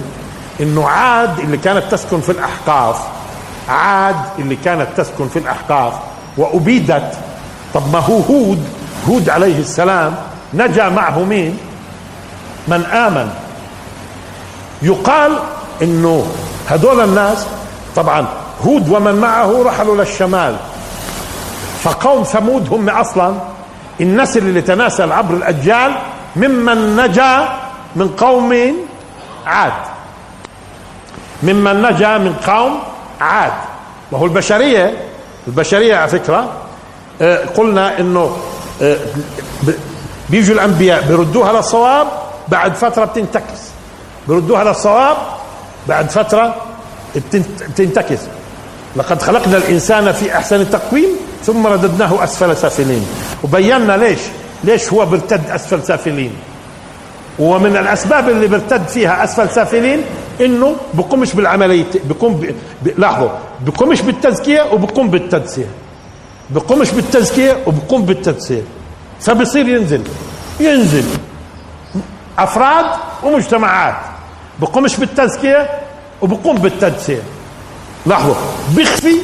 إنه عاد اللي كانت تسكن في الأحقاف عاد اللي كانت تسكن في الأحقاف وأبيدت طب ما هو هود هود عليه السلام نجا معه مين؟ من آمن. يقال إنه هذول الناس طبعا هود ومن معه رحلوا للشمال. فقوم ثمود هم أصلا النسل اللي تناسل عبر الأجيال ممن نجا من قوم عاد. ممن نجا من قوم عاد. وهو البشرية البشرية على فكرة قلنا إنه آه، بيجوا الأنبياء بيردوها للصواب بعد فترة بتنتكس. بيردوها للصواب بعد فترة بتنتكس. لقد خلقنا الإنسان في أحسن تقويم ثم رددناه أسفل سافلين. وبينا ليش ليش هو بيرتد أسفل سافلين؟ ومن الأسباب اللي بيرتد فيها أسفل سافلين إنه بقومش بالعملية بقوم. ب... لاحظوا بقومش بالتزكية وبقوم بالتدسية. بقومش بالتزكية وبقوم بالتدسيه فبصير ينزل. ينزل. أفراد ومجتمعات. بقومش بالتزكية وبقوم بالتدسيه لاحظوا بيخفي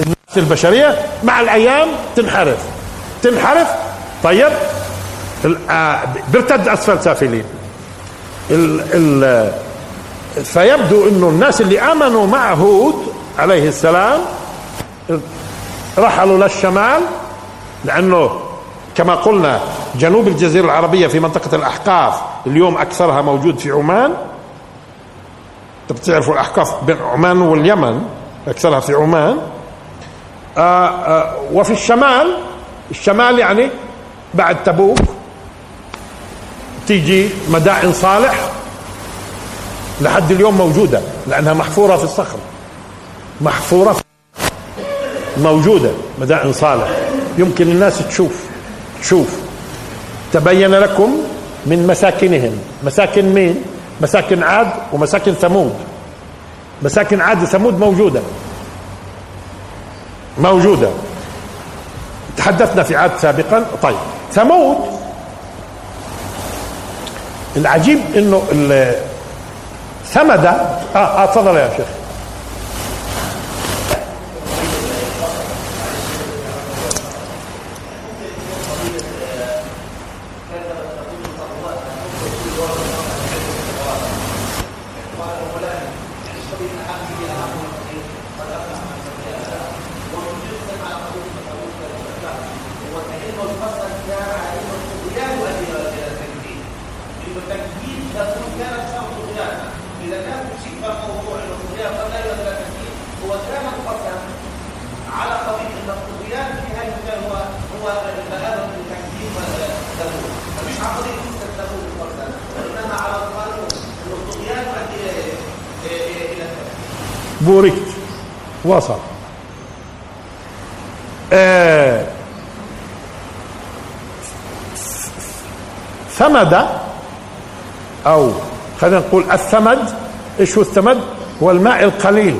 النفس البشرية مع الأيام تنحرف. تنحرف. طيب. آه، بيرتد أسفل سافلين. فيبدو إنه الناس اللي آمنوا مع هود عليه السلام رحلوا للشمال لأنه كما قلنا جنوب الجزيرة العربية في منطقة الأحقاف اليوم أكثرها موجود في عمان. بتعرفوا الأحقاف بين عمان واليمن أكثرها في عمان. آآ آه، آآ آه، وفي الشمال الشمال يعني بعد تبوك تيجي مدائن صالح لحد اليوم موجودة لأنها محفورة في الصخر. محفورة في موجودة مدائن صالح. يمكن الناس تشوف تشوف. تبين لكم من مساكنهم. مساكن مين؟ مساكن عاد ومساكن ثمود. مساكن عاد وثمود موجودة. موجودة. تحدثنا في عاد سابقا. طيب. ثمود العجيب إنه ثمد آه آه تفضل يا شيخ بوركت وصل آه ثمد أو خلينا نقول الثمد. إيش هو الثمد؟ هو الماء القليل.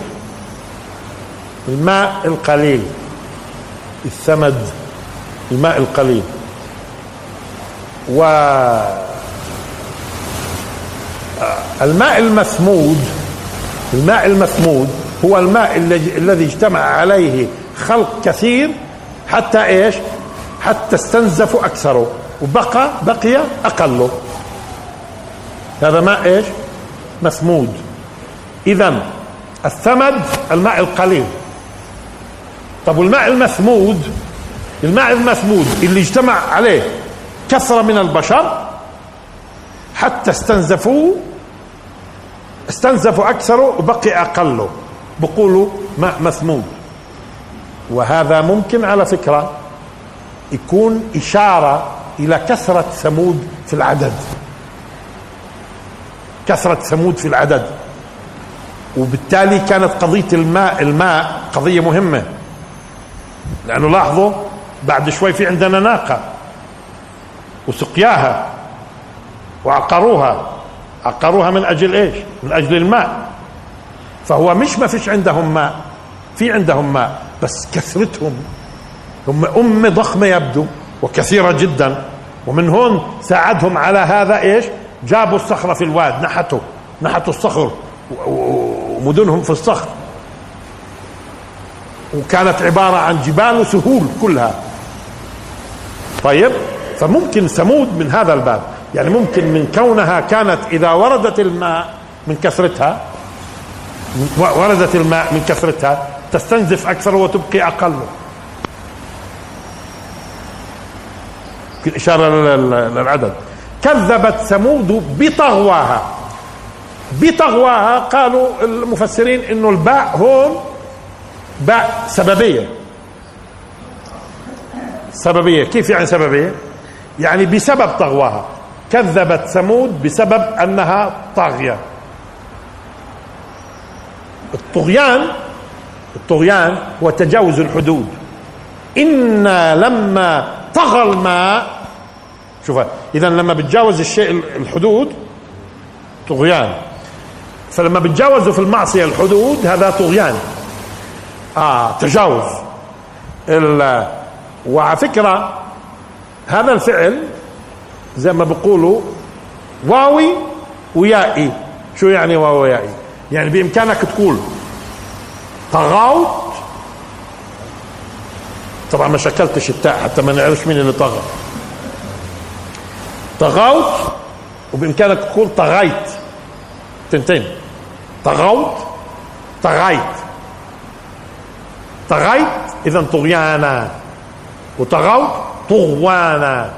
الماء القليل. الثمد الماء القليل. و الماء المثمود الماء المثمود هو الماء الذي اجتمع عليه خلق كثير حتى إيش؟ حتى استنزفوا اكثره وبقى بقي اقله هذا ماء إيش؟ مثمود. اذا الثمد الماء القليل. طب والماء المثمود؟ الماء المثمود اللي اجتمع عليه كثرة من البشر حتى استنزفوه استنزفوا أكثره وبقي أقله بقولوا ماء مثمود. وهذا ممكن على فكرة يكون إشارة إلى كثرة ثمود في العدد. كثرة ثمود في العدد. وبالتالي كانت قضية الماء الماء قضية مهمة. لأنه لاحظوا بعد شوي في عندنا ناقة. وسقياها. وعقروها. عقروها من أجل إيش؟ من أجل الماء. فهو مش ما فيش عندهم ماء. في عندهم ماء بس كثرتهم. هم أمة ضخمة يبدو وكثيرة جدا. ومن هون ساعدهم على هذا إيش؟ جابوا الصخرة في الواد نحتوا نحتوا الصخر ومدنهم في الصخر. وكانت عبارة عن جبال وسهول كلها. طيب؟ فممكن ثمود من هذا الباب. يعني ممكن من كونها كانت إذا وردت الماء من كثرتها وردت الماء من كثرتها تستنزف أكثر وتبقي أقل. إشارة للعدد. كذبت ثمود بطغواها. بطغواها قالوا المفسرين إنه الباء هون باء سببية. سببية. كيف يعني سببية؟ يعني بسبب طغواها. كذبت ثمود بسبب أنها طاغية. الطغيان الطغيان هو تجاوز الحدود. إنا لما طغى الماء. شوف إذا لما بتجاوز الشيء الحدود طغيان. فلما بتجاوزوا في المعصية الحدود هذا طغيان. آه تجاوز. وعلى فكرة هذا الفعل زي ما بيقولوا واوي ويائي. شو يعني واوي ويائي؟ يعني بإمكانك تقول طغوت طبعا ما شكلتش التاء حتى ما نعرفش مين اللي طغى. طغوت وبإمكانك تقول طغيت. تنتين. طغوت طغيت. طغيت اذا طغيانا. وطغوت طغوانا.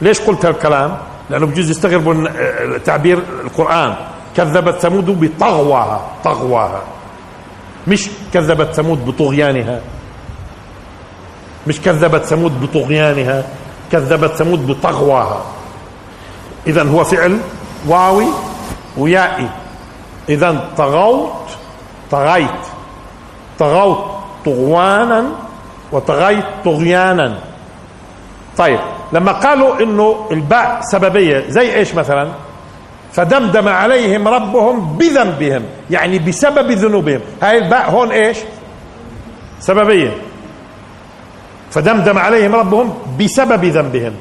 ليش قلت هالكلام؟ لأنه بجوز يستغربوا تعبير القرآن. كذبت ثمود بطغواها طغواها. مش كذبت ثمود بطغيانها. مش كذبت ثمود بطغيانها كذبت ثمود بطغواها اذا هو فعل واوي ويائي. اذا طغوت طغيت طغوت طغوانا وطغيت طغيانا. طيب لما قالوا إنه الباء سببية زي إيش مثلا؟ فدمدم عليهم ربهم بذنبهم يعني بسبب ذنوبهم. هاي الباء هون إيش؟ سببية. فدمدم عليهم ربهم بسبب ذنبهم.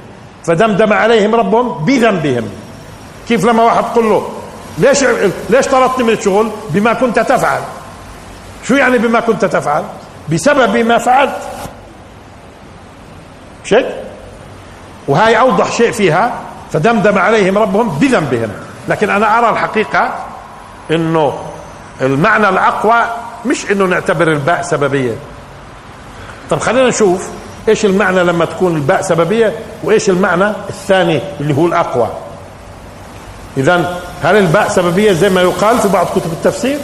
فدمدم عليهم ربهم بذنبهم. كيف لما واحد تقول له ليش ليش طردتني من الشغل؟ بما كنت تفعل. شو يعني بما كنت تفعل؟ بسبب ما فعلت. مش هيك وهاي أوضح شيء فيها. فدمدم عليهم ربهم بذنبهم. لكن أنا أرى الحقيقة إنه المعنى الأقوى مش إنه نعتبر الباء سببية. طب خلينا نشوف إيش المعنى لما تكون الباء سببية وإيش المعنى الثاني اللي هو الأقوى. اذا هل الباء سببية زي ما يقال في بعض كتب التفسير؟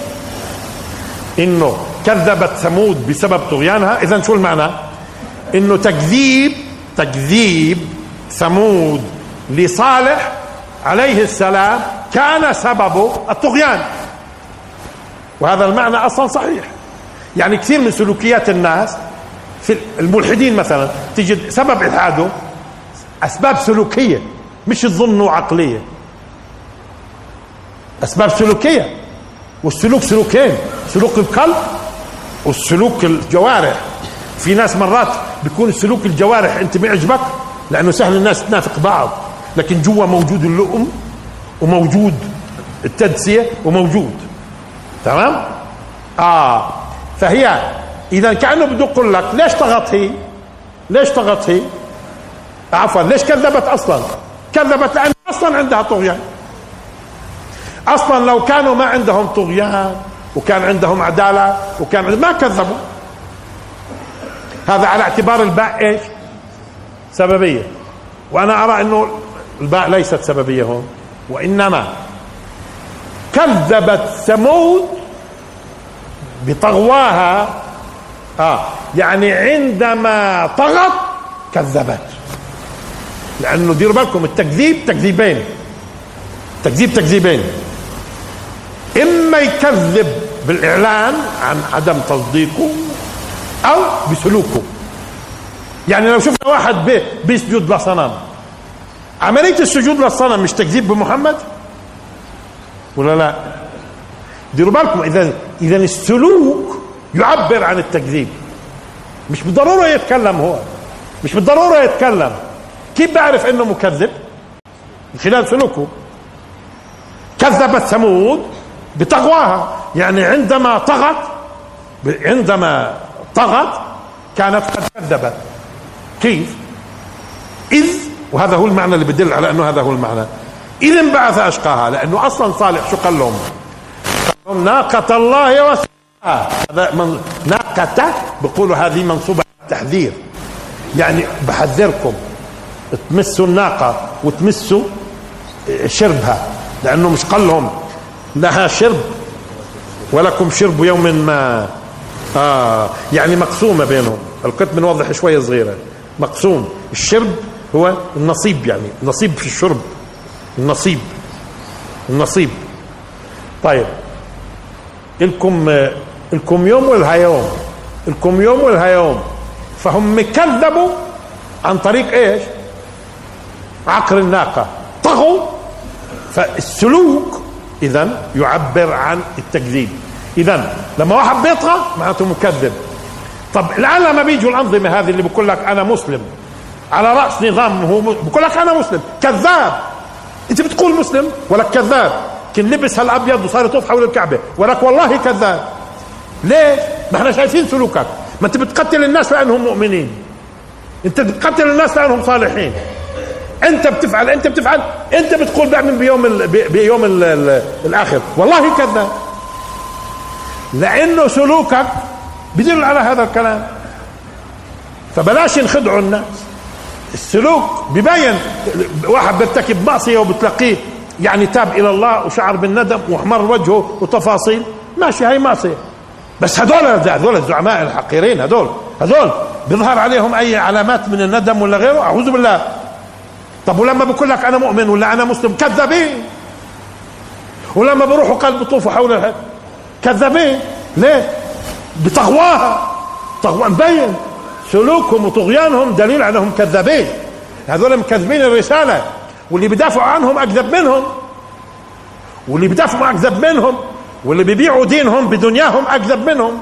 إنه كذبت ثمود بسبب طغيانها. اذا شو المعنى؟ إنه تكذيب تكذيب ثمود لصالح عليه السلام كان سببه الطغيان. وهذا المعنى أصلا صحيح. يعني كثير من سلوكيات الناس في الملحدين مثلا تجد سبب الحاده أسباب سلوكية مش تظنوا عقلية. أسباب سلوكية والسلوك سلوكين سلوك القلب والسلوك الجوارح. في ناس مرات بيكون سلوك الجوارح أنت بيعجبك لأنه سهل الناس تنافق بعض. لكن جوا موجود اللؤم وموجود التدسية وموجود. تمام؟ آه. فهي إذا كأنه بده يقول لك ليش طغت هي؟ ليش طغت هي؟ عفوا ليش كذبت أصلا؟ كذبت لأن أصلا عندها طغيان. أصلا لو كانوا ما عندهم طغيان وكان عندهم عدالة وكان ما كذبوا. هذا على اعتبار الباء إيش؟ سببية. وأنا أرى إنه الباء ليست سببية. هون وإنما كذبت ثمود بطغواها. آه يعني عندما طغت كذبت. لأنه ديروا بالكم التكذيب تكذيبين. تكذيب تكذيبين. إما يكذب بالإعلان عن عدم تصديقه أو بسلوكه يعني لو شفنا واحد بيسجد لصنم عملية السجود للصنم مش تكذيب بمحمد؟ ولا لا؟ ديروا بالكم اذا إذا السلوك يعبر عن التكذيب. مش بالضرورة يتكلم هو. مش بالضرورة يتكلم. كيف بعرف إنه مكذب؟ من خلال سلوكه. كذبت ثمود بتقواها. يعني عندما طغت عندما طغت كانت قد كذبت. كيف؟ إذ وهذا هو المعنى اللي بدل على أنه هذا هو المعنى. إذ انبعث أشقاها لأنه أصلا صالح. شو قال لهم؟ قال ناقة الله وسقاها هذا من ناقة بيقولوا هذه منصوبة تحذير يعني بحذركم. تمسوا الناقة وتمسوا شربها. لأنه مش قال لهم لها شرب. ولكم شرب يوم ما آه يعني مقسومة بينهم. القط بنوضح شوية صغيرة. مقسوم. الشرب هو النصيب يعني نصيب في الشرب النصيب النصيب. طيب الكم الكم يوم والهيوم الكم يوم والهيوم. فهم كذبوا عن طريق إيش؟ عقر الناقة. طغوا فالسلوك إذا يعبر عن التكذيب إذا لما واحد بيطغى معناته مكذب. طب الان لما بيجوا الأنظمة هذه اللي بقول لك أنا مسلم. على رأس نظام هو بقول لك أنا مسلم. كذاب. أنت بتقول مسلم ولك كذاب؟ كن لبس هالأبيض وصار يطوف حول الكعبة. ولك والله كذاب. ليش؟ ما إحنا شايفين سلوكك. ما أنت بتقتل الناس لأنهم مؤمنين. أنت بتقتل الناس لأنهم صالحين. أنت بتفعل أنت بتفعل. أنت بتقول بعمل بيوم ال بيوم ال الآخر. والله كذاب. لأنه سلوكك بدل على هذا الكلام. فبلاش نخدعوا الناس. السلوك ببين واحد بيرتكب معصية وبتلاقيه يعني تاب إلى الله وشعر بالندم واحمر وجهه وتفاصيل. ماشي هاي معصية. بس هذول هذول الزعماء الحقيرين هذول هذول بيظهر عليهم أي علامات من الندم ولا غيره؟ أعوذ بالله. طب ولما بقول لك أنا مؤمن ولا أنا مسلم؟ كذابين. ولما بروحوا قلب بيطوفوا حول كذابين. ليه؟ بتقواها تقوى مبين. سلوكهم وطغيانهم دليل على انهم كذابين. هذول مكذبين الرسالة. واللي بيدافعوا عنهم أكذب منهم. واللي بيدافعوا أكذب منهم. واللي بيبيعوا دينهم بدنياهم أكذب منهم.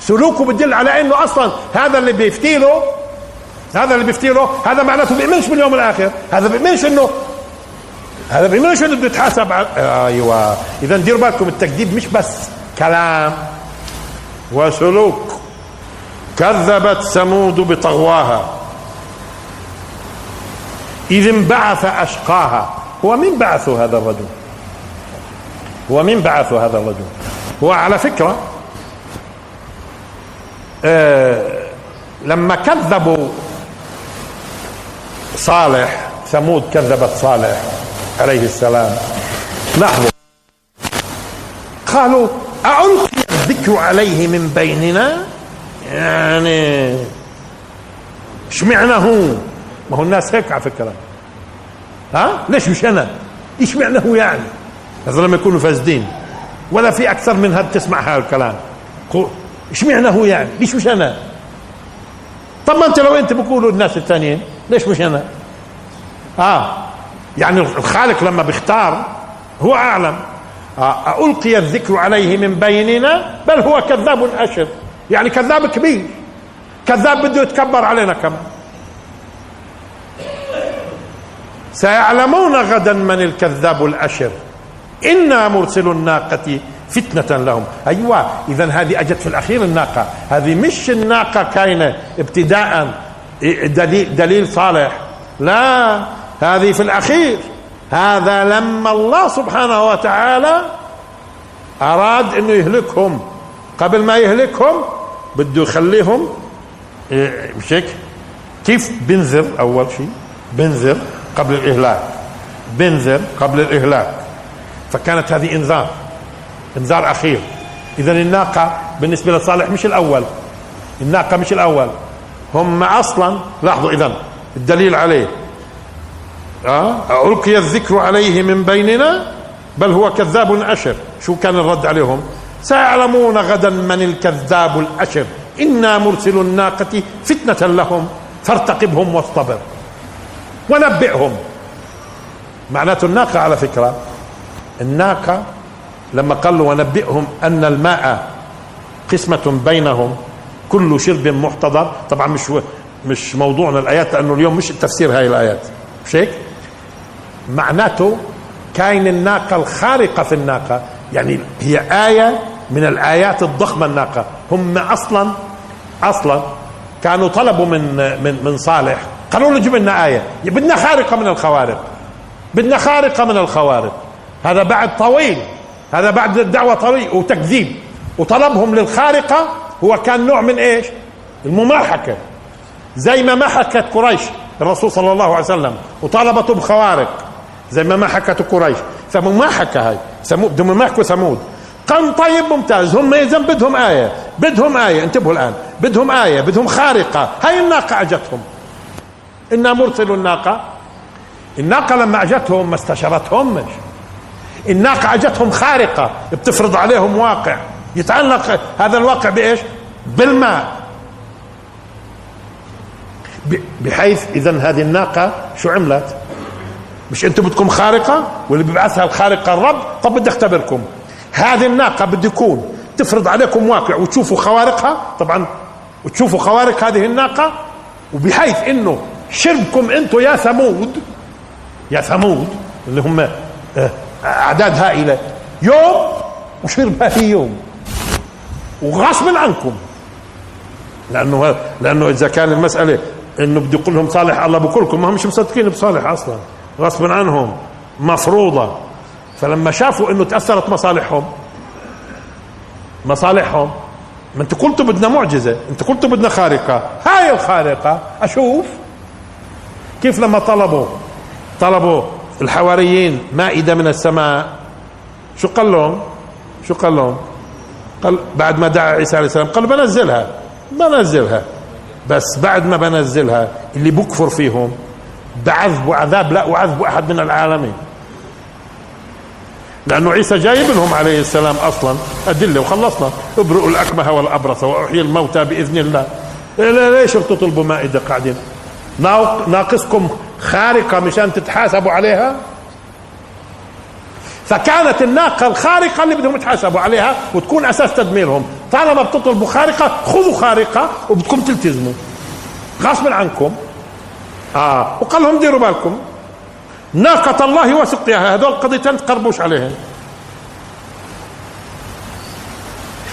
سلوكه بدل على إنه أصلا هذا اللي بيفتي له هذا اللي بيفتي له هذا معناته بيؤمنش باليوم الآخر. هذا بيؤمنش إنه هذا بيؤمنش إنه بده يتحاسب أيوه. اذا ديروا بالكم التكذيب مش بس كلام. وسلوك. كذبت ثمود بطغواها. إذ انبعث أشقاها. هو مين بعثوا هذا الرجل؟ هو مين بعثوا هذا الرجل؟ هو على فكرة آه لما كذبوا صالح ثمود كذبت صالح عليه السلام. لاحظوا قالوا أألقي الذكر عليه من بيننا؟ يعني اشمعنى هو؟ ما هو الناس هيك على فكرة. ها؟ ليش مش أنا؟ اشمعنى هو يعني؟ هذا لما يكونوا فاسدين. ولا في أكثر من هذا تسمع هذا الكلام. اشمعنى هو يعني؟ ليش مش أنا؟ طب ما أنت لو أنت بقولوا الناس الثانيين ليش مش أنا؟ آه. يعني الخالق لما بيختار هو أعلم. آه ألقي الذكر عليه من بيننا؟ بل هو كذاب أشر يعني كذاب كبير. كذاب بده يتكبر علينا كمان سيعلمون غدا من الكذاب الأشر. إنا مرسل الناقة فتنة لهم. أيوة إذا هذه أجت في الأخير الناقة. هذه مش الناقة كاينة ابتداء دليل, دليل صالح. لا هذه في الأخير. هذا لما الله سبحانه وتعالى أراد أنه يهلكهم. قبل ما يهلكهم بده يخليهم إيه، مش هيك؟ كيف بنذر؟ أول شيء بنذر قبل الإهلاك بنذر قبل الإهلاك. فكانت هذه إنذار إنذار أخير. إذا الناقة بالنسبة لصالح مش الأول الناقة مش الأول. هم أصلا لاحظوا اذا الدليل عليه. آه ألقي الذكر عليه من بيننا؟ بل هو كذاب أشر. شو كان الرد عليهم؟ سيعلمون غدا من الكذاب الاشر إنا مرسل الناقة فتنة لهم. فارتقبهم واصطبر. ونبئهم. معناته الناقة على فكرة الناقة لما قال له ونبئهم أن الماء قسمة بينهم كل شرب محتضر. طبعا مش مش موضوعنا الآيات لأنه اليوم مش تفسير هاي الآيات. مش هيك؟ معناته كاين الناقة الخارقة في الناقة. يعني هي آية من الآيات الضخمة الناقة. هم أصلا أصلا كانوا طلبوا من من من صالح. قالوا له جيب لنا آية. بدنا خارقة من الخوارق. بدنا خارقة من الخوارق. هذا بعد طويل. هذا بعد الدعوة طريق وتكذيب. وطلبهم للخارقة هو كان نوع من إيش؟ المماحكة. زي ما محكت قريش الرسول صلى الله عليه وسلم. وطالبته بخوارق. زي ما محكت قريش. فمماحكة هاي. سمود بدهم يمحكوا ثمود قال طيب ممتاز هم اذا بدهم آية. بدهم آية انتبهوا الآن. بدهم آية بدهم خارقة. هاي الناقة أجتهم. إنا مرسل الناقة. الناقة لما أجتهم ما استشرتهم مش الناقة أجتهم خارقة. بتفرض عليهم واقع. يتعلق هذا الواقع بإيش؟ بالماء. بحيث اذا هذه الناقة شو عملت؟ مش أنتم بدكم خارقة؟ واللي بيبعثها الخارقة الرب؟ طب بدي اختبركم. هذه الناقة بده يكون تفرض عليكم واقع وتشوفوا خوارقها؟ طبعا وتشوفوا خوارق هذه الناقة؟ وبحيث إنه شربكم أنتم يا ثمود يا ثمود اللي هم آه، أعداد هائلة يوم وشربها في يوم. وغصبا عنكم. لأنه لأنه إذا كان المسألة إنه بده يقول لهم صالح الله بكلكم ما هم مش مصدقين بصالح أصلا. غصبا عنهم مفروضة. فلما شافوا إنه تأثرت مصالحهم مصالحهم ما انت قلتوا بدنا معجزة انت قلتوا بدنا خارقة. هاي الخارقة أشوف كيف لما طلبوا طلبوا الحواريين مائدة من السماء. شو قال لهم؟ شو قال لهم؟ قال بعد ما دعا عيسى عليه السلام قال بنزلها بنزلها. بس بعد ما بنزلها اللي بكفر فيهم بعذبوا عذاب لا أعذبوا أحد من العالمين. لأنه عيسى جايب لهم عليه السلام أصلا أدلة وخلصنا. ابرئوا الأكمه والأبرص وأحيي الموتى بإذن الله. ليش بتطلبوا مائدة قاعدين؟ ناقصكم خارقة مشان تتحاسبوا عليها؟ فكانت الناقة الخارقة اللي بدهم يتحاسبوا عليها وتكون أساس تدميرهم. طالما بتطلبوا خارقة خذوا خارقة وبدكم تلتزموا. غصبا عنكم. آه. وقال لهم ديروا بالكم. ناقة الله وسقياها هذول قضيتين تقربوش عليهم.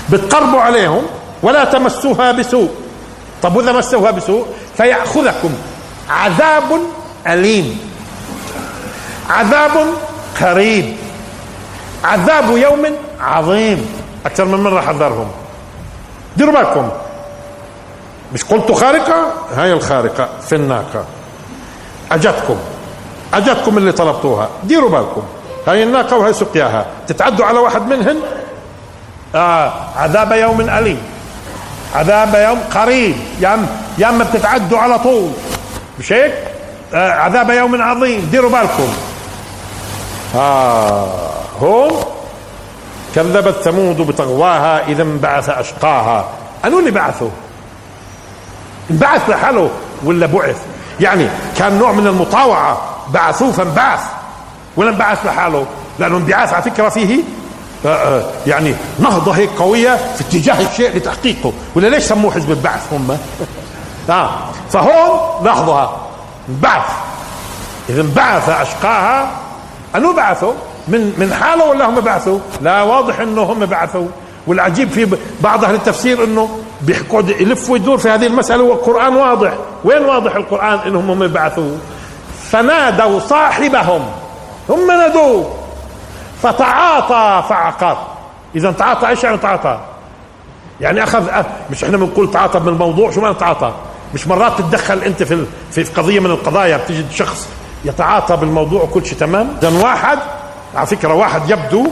بتقربوا عليهم ولا تمسوها بسوء. طب وإذا مسوها بسوء فيأخذكم عذاب أليم. عذاب قريب. عذاب يوم عظيم. أكثر من مرة حذرهم. ديروا بالكم. مش قلت خارقة؟ هاي الخارقة في الناقة. أجتكم أجتكم اللي طلبتوها. ديروا بالكم. هاي الناقة وهي سقياها. تتعدوا على واحد منهن؟ آه عذاب يوم أليم. عذاب يوم قريب. يا يا اما بتتعدوا على طول. مش هيك؟ آه عذاب يوم عظيم. ديروا بالكم. آه هون كذبت ثمود بطغواها إذا انبعث أشقاها. أنو اللي بعثه انبعث لحاله ولا بعث؟ يعني كان نوع من المطاوعة بعثوه فانبعث ولا انبعث لحاله لأنه انبعاث على فكرة فيه آه، آه، يعني نهضة هيك قوية في اتجاه الشيء لتحقيقه. ولا ليش سموه حزب البعث هم؟ آه فهون لاحظها. انبعث. إذا انبعث أشقاها أنو بعثوا؟ من من حاله ولا هم بعثوا؟ لا واضح إنه هم بعثوا. والعجيب في بعض أهل التفسير إنه بيقعد يلف ويدور في هذه المسألة والقرآن واضح. وين واضح القرآن؟ انهم هم بعثوا فنادوا صاحبهم. هم نادوه فتعاطى فعقر. إذا تعاطى إيش يعني تعاطى؟ يعني اخذ مش إحنا بنقول تعاطى من الموضوع شو معنى تعاطى؟ مش مرات تتدخل أنت في في قضية من القضايا بتجد شخص يتعاطى بالموضوع وكل شيء تمام. إذا واحد على فكرة واحد يبدو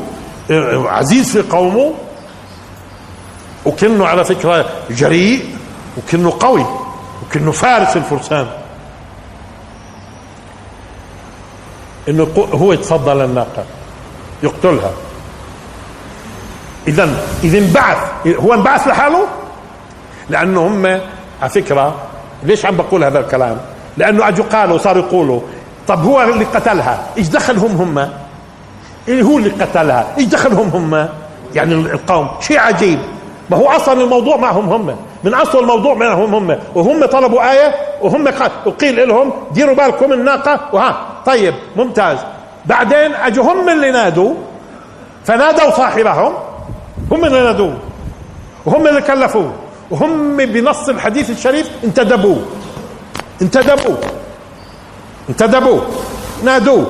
آه، عزيز في قومه وكنه على فكرة جريء وكنه قوي وكنه فارس الفرسان. إنه هو يتصدى للناقه يقتلها. اذا إذا انبعث. هو انبعث لحاله؟ لأنه هم على فكرة ليش عم بقول هذا الكلام؟ لأنه أجوا قالوا صاروا يقولوا طب هو اللي قتلها. إيش دخلهم هم؟ إيه هو اللي قتلها؟ إيش دخلهم هم؟ يعني القوم. شيء عجيب. ما هو أصلا الموضوع معهم هم. من أصل الموضوع معهم هم. وهم طلبوا آية وهم وقيل لهم ديروا بالكم الناقة وها طيب ممتاز. بعدين أجوا هم اللي نادوا فنادوا صاحبهم هم اللي نادوه وهم اللي كلفوه وهم بنص الحديث الشريف انتدبوه انتدبوه انتدبوه نادوه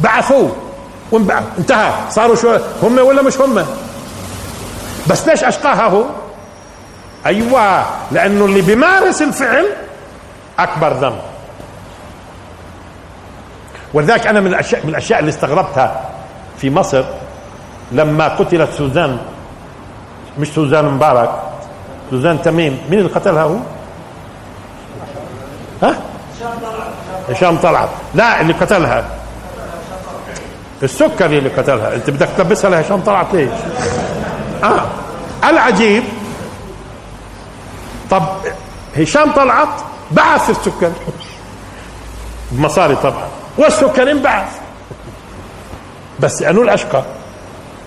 بعثوه وانبعث انتهى. صاروا شو هم ولا مش هم؟ بس ليش أشقاها هو؟ أيوه لأنه اللي بيمارس الفعل أكبر ذنب. ولذلك أنا من الاشياء من الأشياء اللي استغربتها في مصر لما قتلت سوزان مش سوزان مبارك سوزان تميم. مين اللي قتلها هو؟ ها؟ هشام طلعت. لا اللي قتلها. السكري اللي قتلها. أنت بدك تلبسها لهشام طلعت ليش؟ آه. العجيب. طب هشام طلعت بعث السكري بمصاري طبعا. والسكري انبعث. بس انو الاشقى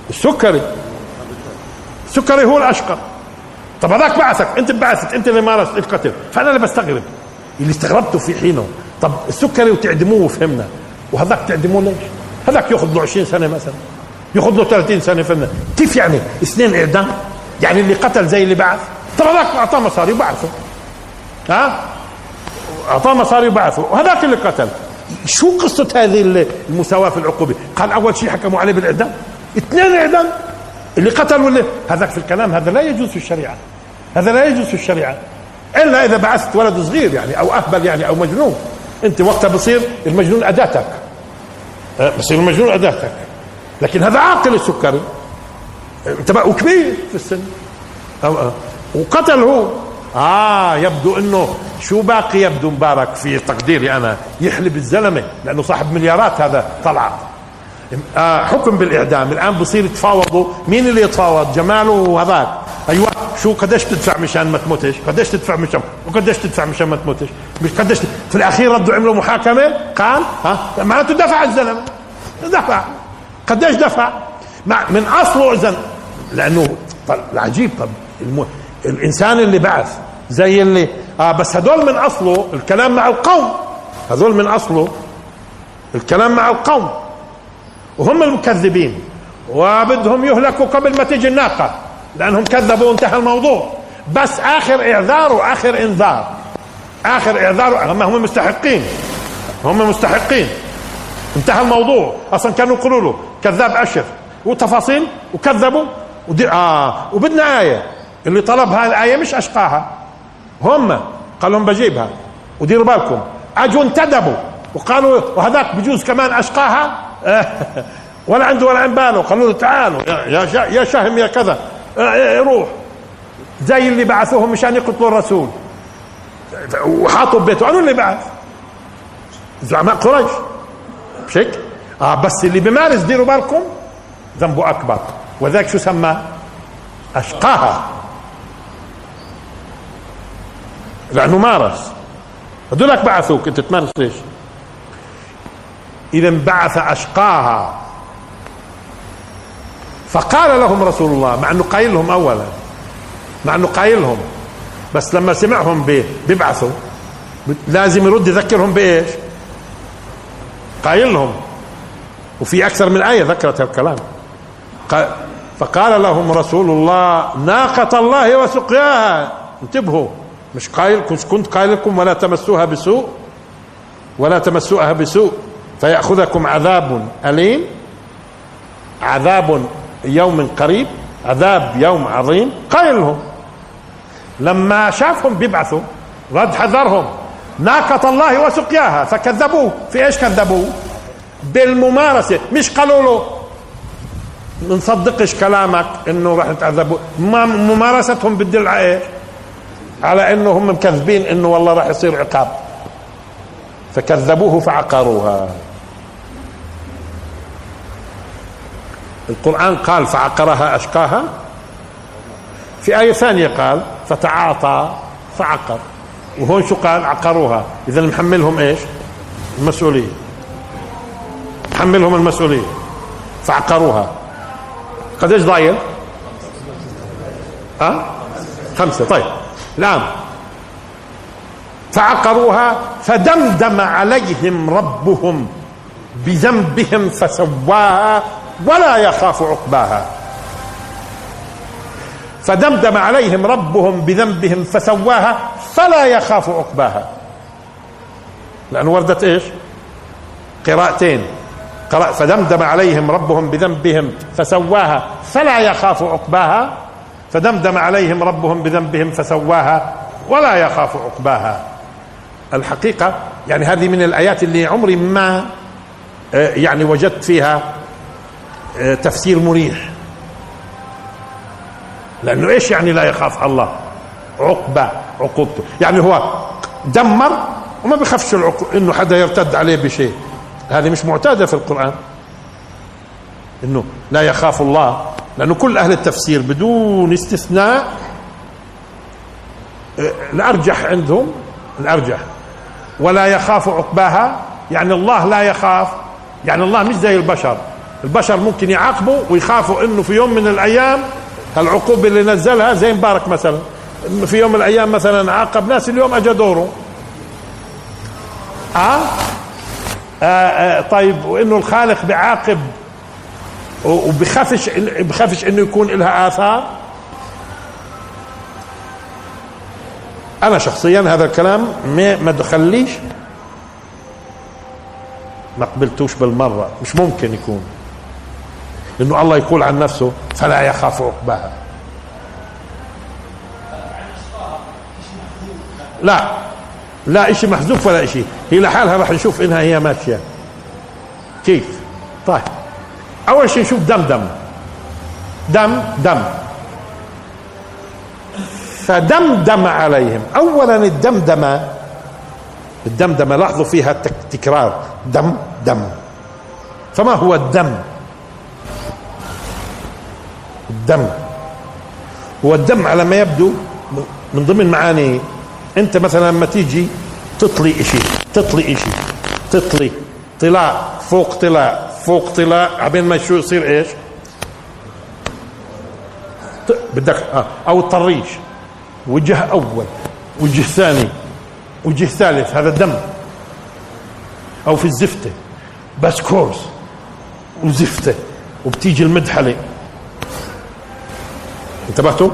السكري. السكري هو الاشقى طب هذاك بعثك. أنت بعثت أنت اللي مارست القتل. فأنا اللي بستغرب. اللي استغربته في حينه. طب السكري وتعدموه فهمنا وهذاك تعدموه ليش؟ هذاك يأخذ له 20 سنة مثلا. يأخذ له 30 سنة فهمنا كيف يعني؟ اثنين إعدام. يعني اللي قتل زي اللي بعث. طب هذاك أعطاه مصاري وبعثه. ها؟ أعطاه مصاري وبعثه. وهذاك اللي قتل. شو قصة هذه المساواة في العقوبة؟ قال أول شيء حكموا عليه بالإعدام. اثنين إعدام. اللي قتل واللي هذاك في الكلام هذا لا يجوز في الشريعة. هذا لا يجوز في الشريعة. إلا إذا بعثت ولد صغير يعني أو أهبل يعني أو مجنون. أنت وقتها بصير المجنون أداتك. أه، بصير المجنون أداتك. لكن هذا عاقل السكري. انت بقى وكبير في السن. وقتل هو آه يبدو إنه شو باقي يبدو مبارك في تقديري أنا. يحلب الزلمة لأنه صاحب مليارات هذا طلعت آه حكم بالإعدام. الآن بصير يتفاوضوا. مين اللي يتفاوض؟ جماله وهذاك. أيوه شو قديش تدفع مشان ما تموتش؟ قديش تدفع مشان وقديش تدفع مشان ما تموتش؟ مش قديش في الأخير ردوا عملوا محاكمة؟ قال ها؟ معناته دفع الزلمة. دفع. قديش دفع؟ مع من أصله اذا لأنه العجيب طب الم... الإنسان اللي بعث زي اللي آه بس هدول من أصله الكلام مع القوم. هذول من أصله الكلام مع القوم. وهم المكذبين. وبدهم يهلكوا قبل ما تيجي الناقة لأنهم كذبوا وانتهى الموضوع. بس آخر إعذار وآخر إنذار. آخر إعذار هم هم مستحقين. هم مستحقين. انتهى الموضوع. أصلا كانوا يقولوا له كذاب أشر. وتفاصيل وكذبوا. ودي آه وبدنا آية. اللي طلب هاي الآية مش أشقاها. هم قال لهم بجيبها. وديروا بالكم. اجوا انتدبوا. وقالوا وهذاك بجوز كمان أشقاها؟ ولا عنده ولا عن باله قالوا له تعالوا. يا يا شهم يا كذا. روح. زي اللي بعثوهم مشان يقتلوا الرسول. وحاطوا ببيته. أنا اللي بعث. زعماء قريش. مش هيك؟ آه بس اللي بيمارس ديروا بالكم. ذنبه أكبر. وذاك شو سمى؟ أشقاها. لأنه مارس. هذولك بعثوك أنت تمارس ليش؟ اذا بعث أشقاها. فقال لهم رسول الله مع أنه قايل لهم اولا مع أنه قايل لهم بس لما سمعهم بيبعثوا لازم يرد يذكرهم بإيش؟ قايل لهم. وفي أكثر من آية ذكرت الكلام فقال لهم رسول الله ناقة الله وسقياها. انتبهوا مش قايل كنت قايل لكم ولا تمسوها بسوء ولا تمسوها بسوء فيأخذكم عذاب أليم عذاب يوم قريب عذاب يوم عظيم. قايل لهم. لما شافهم بيبعثوا رد حذرهم. ناقة الله وسقياها. فكذبوه. في إيش كذبوه؟ بالممارسة. مش قالوا له نصدقش كلامك إنه راح نتعذبوا. ممارستهم بتدل على إيش على إنه هم مكذبين إنه والله راح يصير عقاب. فكذبوه فعقروها. القرآن قال فعقرها أشقاها. في آية ثانية قال فتعاطى فعقر. وهون شو قال؟ عقروها. إذا محملهم إيش؟ المسؤولية. محملهم المسؤولية. فعقروها. قديش ضايل؟ ها؟ خمسة. طيب. الآن فعقروها فدمدم عليهم ربهم بذنبهم فسواها ولا يخاف عقباها. فدمدم عليهم ربهم بذنبهم فسواها فلا يخاف عقباها. لأنه وردت إيش؟ قراءتين. فدمدم عليهم ربهم بذنبهم فسواها. فلا يخاف عقباها. فدمدم عليهم ربهم بذنبهم فسواها. ولا يخاف عقباها. الحقيقة يعني هذه من الآيات اللي عمري ما آه، يعني وجدت فيها آه، تفسير مريح. لأنه إيش يعني لا يخاف الله؟ عقبة عقوبته. يعني هو دمر وما بخافش إنه حدا يرتد عليه بشيء. هذه مش معتادة في القرآن. إنه لا يخاف الله لأنه كل أهل التفسير بدون استثناء الارجح عندهم الارجح ولا يخاف عقباها يعني الله لا يخاف يعني الله مش زي البشر. البشر ممكن يعاقبوا ويخافوا إنه في يوم من الأيام العقوبة اللي نزلها زي مبارك مثلا في يوم من الأيام مثلا عاقب ناس اليوم اجى دوره آه؟, آه, آه طيب وإنه الخالق بيعاقب وبخافش بخافش إنه يكون لها آثار؟ أنا شخصيا هذا الكلام ما دخليش ما قبلتوش بالمرة مش ممكن يكون. إنه الله يقول عن نفسه فلا يخاف عقباها. لا. لا إشي محذوف ولا إشي. هي لحالها راح نشوف إنها هي ماشية. كيف؟ طيب. أول شيء نشوف دم دم. دم دم. فدمدم عليهم. اولا الدمدمة. الدمدمة لاحظوا فيها تكرار. دم دم. فما هو الدم؟ الدم. هو الدم على ما يبدو من ضمن معاني انت مثلا لما تيجي تطلي اشي تطلي اشي تطلي طلاع فوق طلاع فوق طلاع عبين ما شو يصير إيش؟ بدك آه. أو الطريش وجه أول وجه ثاني وجه ثالث هذا دم. أو في الزفته. بس كورس. وزفته. وبتيجي المدحلة. انتبهتوا؟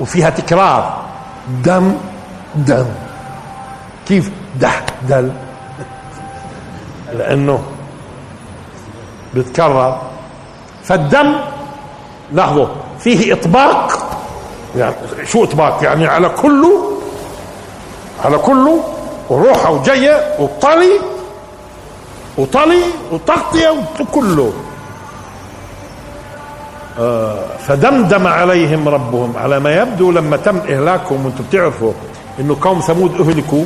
وفيها تكرار. دم دم. كيف دح دل؟ لأنه بتكرر. فالدم لاحظوا فيه إطباق. يعني شو إطباق؟ يعني على كله على كله وروحه وجايه وطلي وطلي وتغطية وكله. فدمدم عليهم ربهم على ما يبدو لما تم إهلاكهم وأنتم بتعرفوا إنه قوم ثمود أهلكوا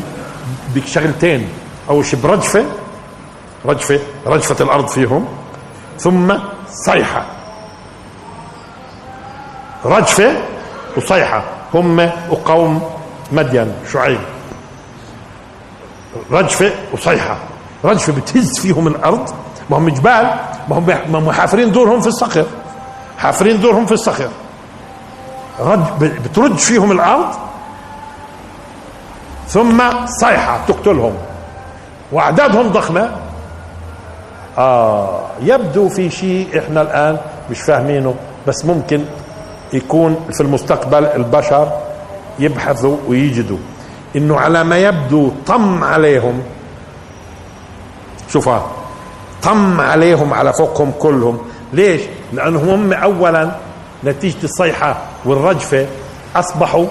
بشغلتين أول شيء برجفة رجفة رجفة الأرض فيهم ثم صيحة. رجفة وصيحة هم وقوم مدين شعيب. رجفة وصيحة. رجفة بتهز فيهم الأرض ما هم جبال ما هم ما هم حافرين دورهم في الصخر. حافرين دورهم في الصخر رج بترج فيهم الأرض ثم صيحة تقتلهم. وأعدادهم ضخمة. آه يبدو في شيء إحنا الآن مش فاهمينه بس ممكن يكون في المستقبل البشر يبحثوا ويجدوا. إنه على ما يبدو طم عليهم. شوفها طم عليهم على فوقهم كلهم. ليش؟ لأنهم هم اولا نتيجة الصيحة والرجفة أصبحوا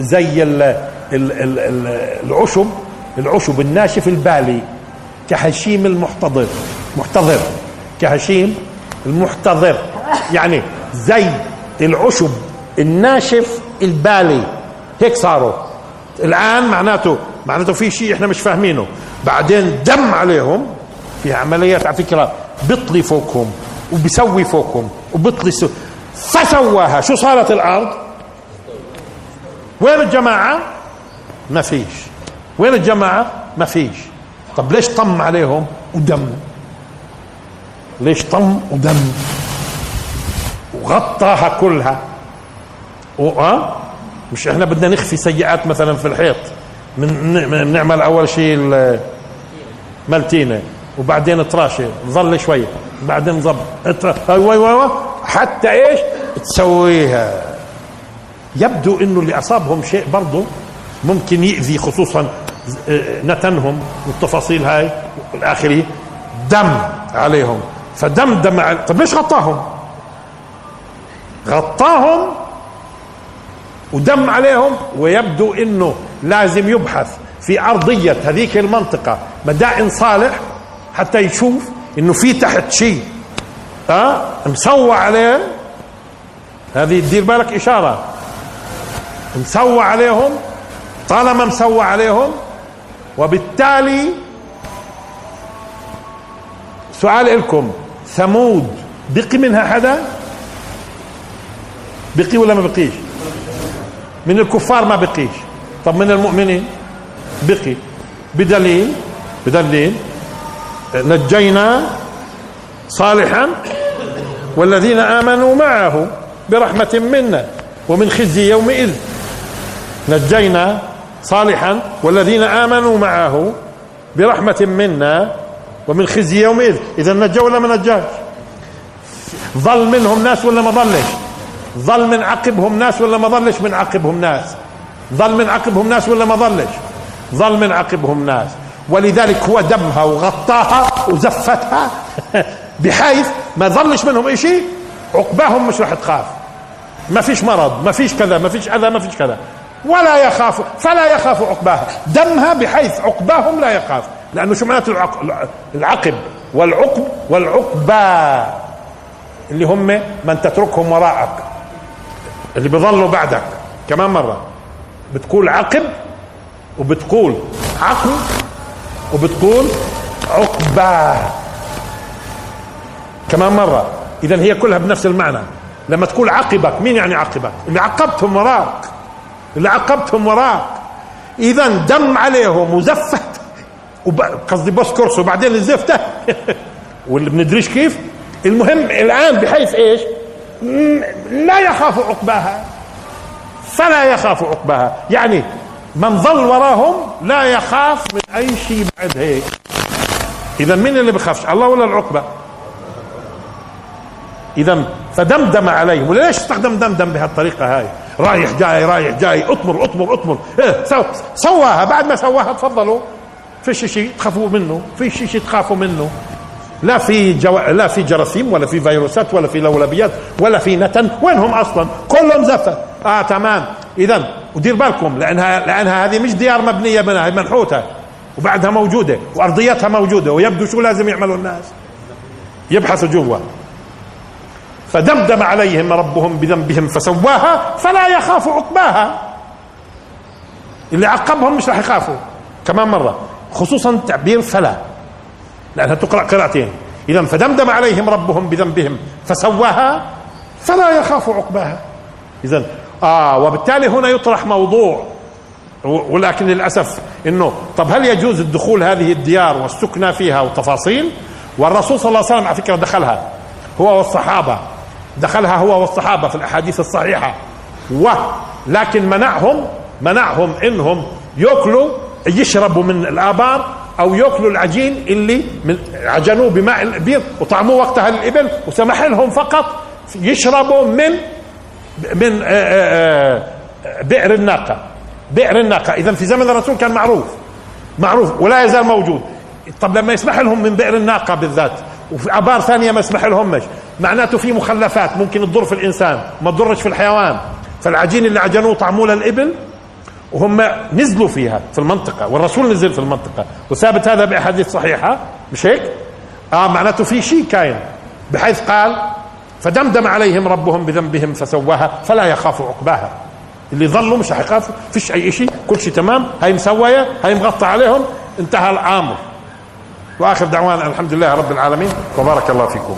زي ال ال ال ال العشب العشب الناشف البالي كهشيم المحتضر محتضر كهشيم المحتضر يعني زي العشب الناشف البالي. هيك صاروا. الآن معناته معناته في شيء إحنا مش فاهمينه. بعدين دم عليهم في عمليات على فكرة بيطلي فوقهم. وبيسوي فوقهم وبيطلي سو فسواها. شو صارت الأرض؟ وين الجماعة؟ ما فيش. وين الجماعة؟ ما فيش. طب ليش طم عليهم ودم؟ ليش طم ودم؟ وغطاها كلها. وأه مش إحنا بدنا نخفي سيئات مثلا في الحيط. من نعمل أول شيء ملتينه وبعدين تراشي ظل شوي بعدين أيوه حتى إيش؟ تسويها. يبدو إنه اللي أصابهم شيء برضه ممكن يأذي خصوصا آه، نتنهم والتفاصيل هاي والآخرة. دم عليهم. فدمدم على طب ليش غطاهم؟ غطاهم ودم عليهم ويبدو إنه لازم يبحث في أرضية هذيك المنطقة. مدائن صالح حتى يشوف إنه في تحت شيء. آه مسوى عليه هذه دير بالك إشارة. مسوى عليهم. طالما مسوى عليهم. وبالتالي سؤال لكم ثمود بقي منها حدا؟ بقي ولا ما بقيش؟ من الكفار ما بقيش. طب من المؤمنين؟ بقي. بدليل؟ بدليل. نجينا صالحا والذين آمنوا معه برحمة منا ومن خزي يومئذ. نجينا صالحا والذين آمنوا معه برحمة منا ومن خزي يومئذ. اذا نجوا ولا ما نجاش؟ ظل منهم ناس ولا ما ظلش؟ ظل من عقبهم ناس ولا ما ظلش؟ من عقبهم ناس. ظل من عقبهم ناس ولا ما ظلش؟ ظل من عقبهم ناس. ولذلك هو دمها وغطاها وزفتها بحيث ما ظلش منهم شيء عقباهم مش راح تخاف. ما فيش مرض ما فيش كذا ما فيش أذى ما فيش كذا. ولا يخاف فلا يخاف عقباها. دمها بحيث عقباهم لا يخاف. لأنه شو معناته العقب؟ والعقب والعقبى اللي هم من تتركهم وراءك. اللي بيظلوا بعدك. كمان مرة. بتقول عقب وبتقول عقب وبتقول عقبة. كمان مرة. إذا هي كلها بنفس المعنى. لما تقول عقبك مين يعني عقبك؟ اللي عقبتهم وراك. اللي عقبتهم وراك. إذا دم عليهم وزفت. قصدي بوس كرسي وبعدين الزفته. واللي بندريش كيف؟ المهم الآن بحيث إيش؟ لا يخاف عقباها. فلا يخاف عقباها. يعني من ظل وراهم لا يخاف من أي شيء بعد هيك. إذا مين اللي بخافش؟ الله ولا العقبة؟ إذا فدمدم عليهم. وليش استخدم دمدم بهالطريقة هاي؟ رايح جاي رايح جاي اطمر اطمر اطمر إيه سو سواها. بعد ما سواها تفضلوا. فيش شيء تخافوا منه. فيش شيء تخافوا منه. لا في جو... لا في جراثيم ولا في فيروسات ولا في لولبيات ولا في نتن. وينهم أصلا؟ كلهم زفت آه تمام. اذا ودير بالكم لانها لأنها هذه مش ديار مبنية منها منحوتة وبعدها موجودة وأرضيتها موجودة ويبدو شو لازم يعملوا الناس؟ يبحثوا جوا. فدمدم عليهم ربهم بذنبهم فسواها فلا يخاف عقباها. اللي عقبهم مش راح يخافوا. كمان مرة خصوصا تعبير فلا لأنها تقرأ قراءتين. إذا فدمدم عليهم ربهم بذنبهم فسواها فلا يخاف عقباها. إذا آه وبالتالي هنا يطرح موضوع. ولكن للأسف إنه طب هل يجوز الدخول هذه الديار والسكنى فيها وتفاصيل والرسول صلى الله عليه وسلم على فكرة دخلها. هو والصحابة. دخلها هو والصحابة في الأحاديث الصحيحة. ولكن منعهم منعهم إنهم يأكلوا يشربوا من الآبار أو يأكلوا العجين اللي من عجنوه بماء الأبيض وطعموه وقتها للإبل وسمح لهم فقط يشربوا من من آه، آه، آه، بئر الناقة. بئر الناقة. اذا في زمن الرسول كان معروف. معروف. ولا يزال موجود. طب لما يسمح لهم من بئر الناقة بالذات. وفي ابار ثانية ما يسمح لهمش معناته في مخلفات. ممكن تضر في الإنسان. ما تضرش في الحيوان. فالعجين اللي عجنوه طعموه للإبل وهم نزلوا فيها في المنطقة. والرسول نزل في المنطقة. وثابت هذا بأحاديث صحيحة. مش هيك؟ آه معناته في شيء كاين. بحيث قال فدمدم عليهم ربهم بذنبهم فسواها فلا يخاف عقباها. اللي ظلوا مش هيخافوا فيش أي شيء كل شيء تمام هاي مسوية هاي مغطى عليهم انتهى الامر وآخر دعوانا الحمد لله رب العالمين وبارك الله فيكم.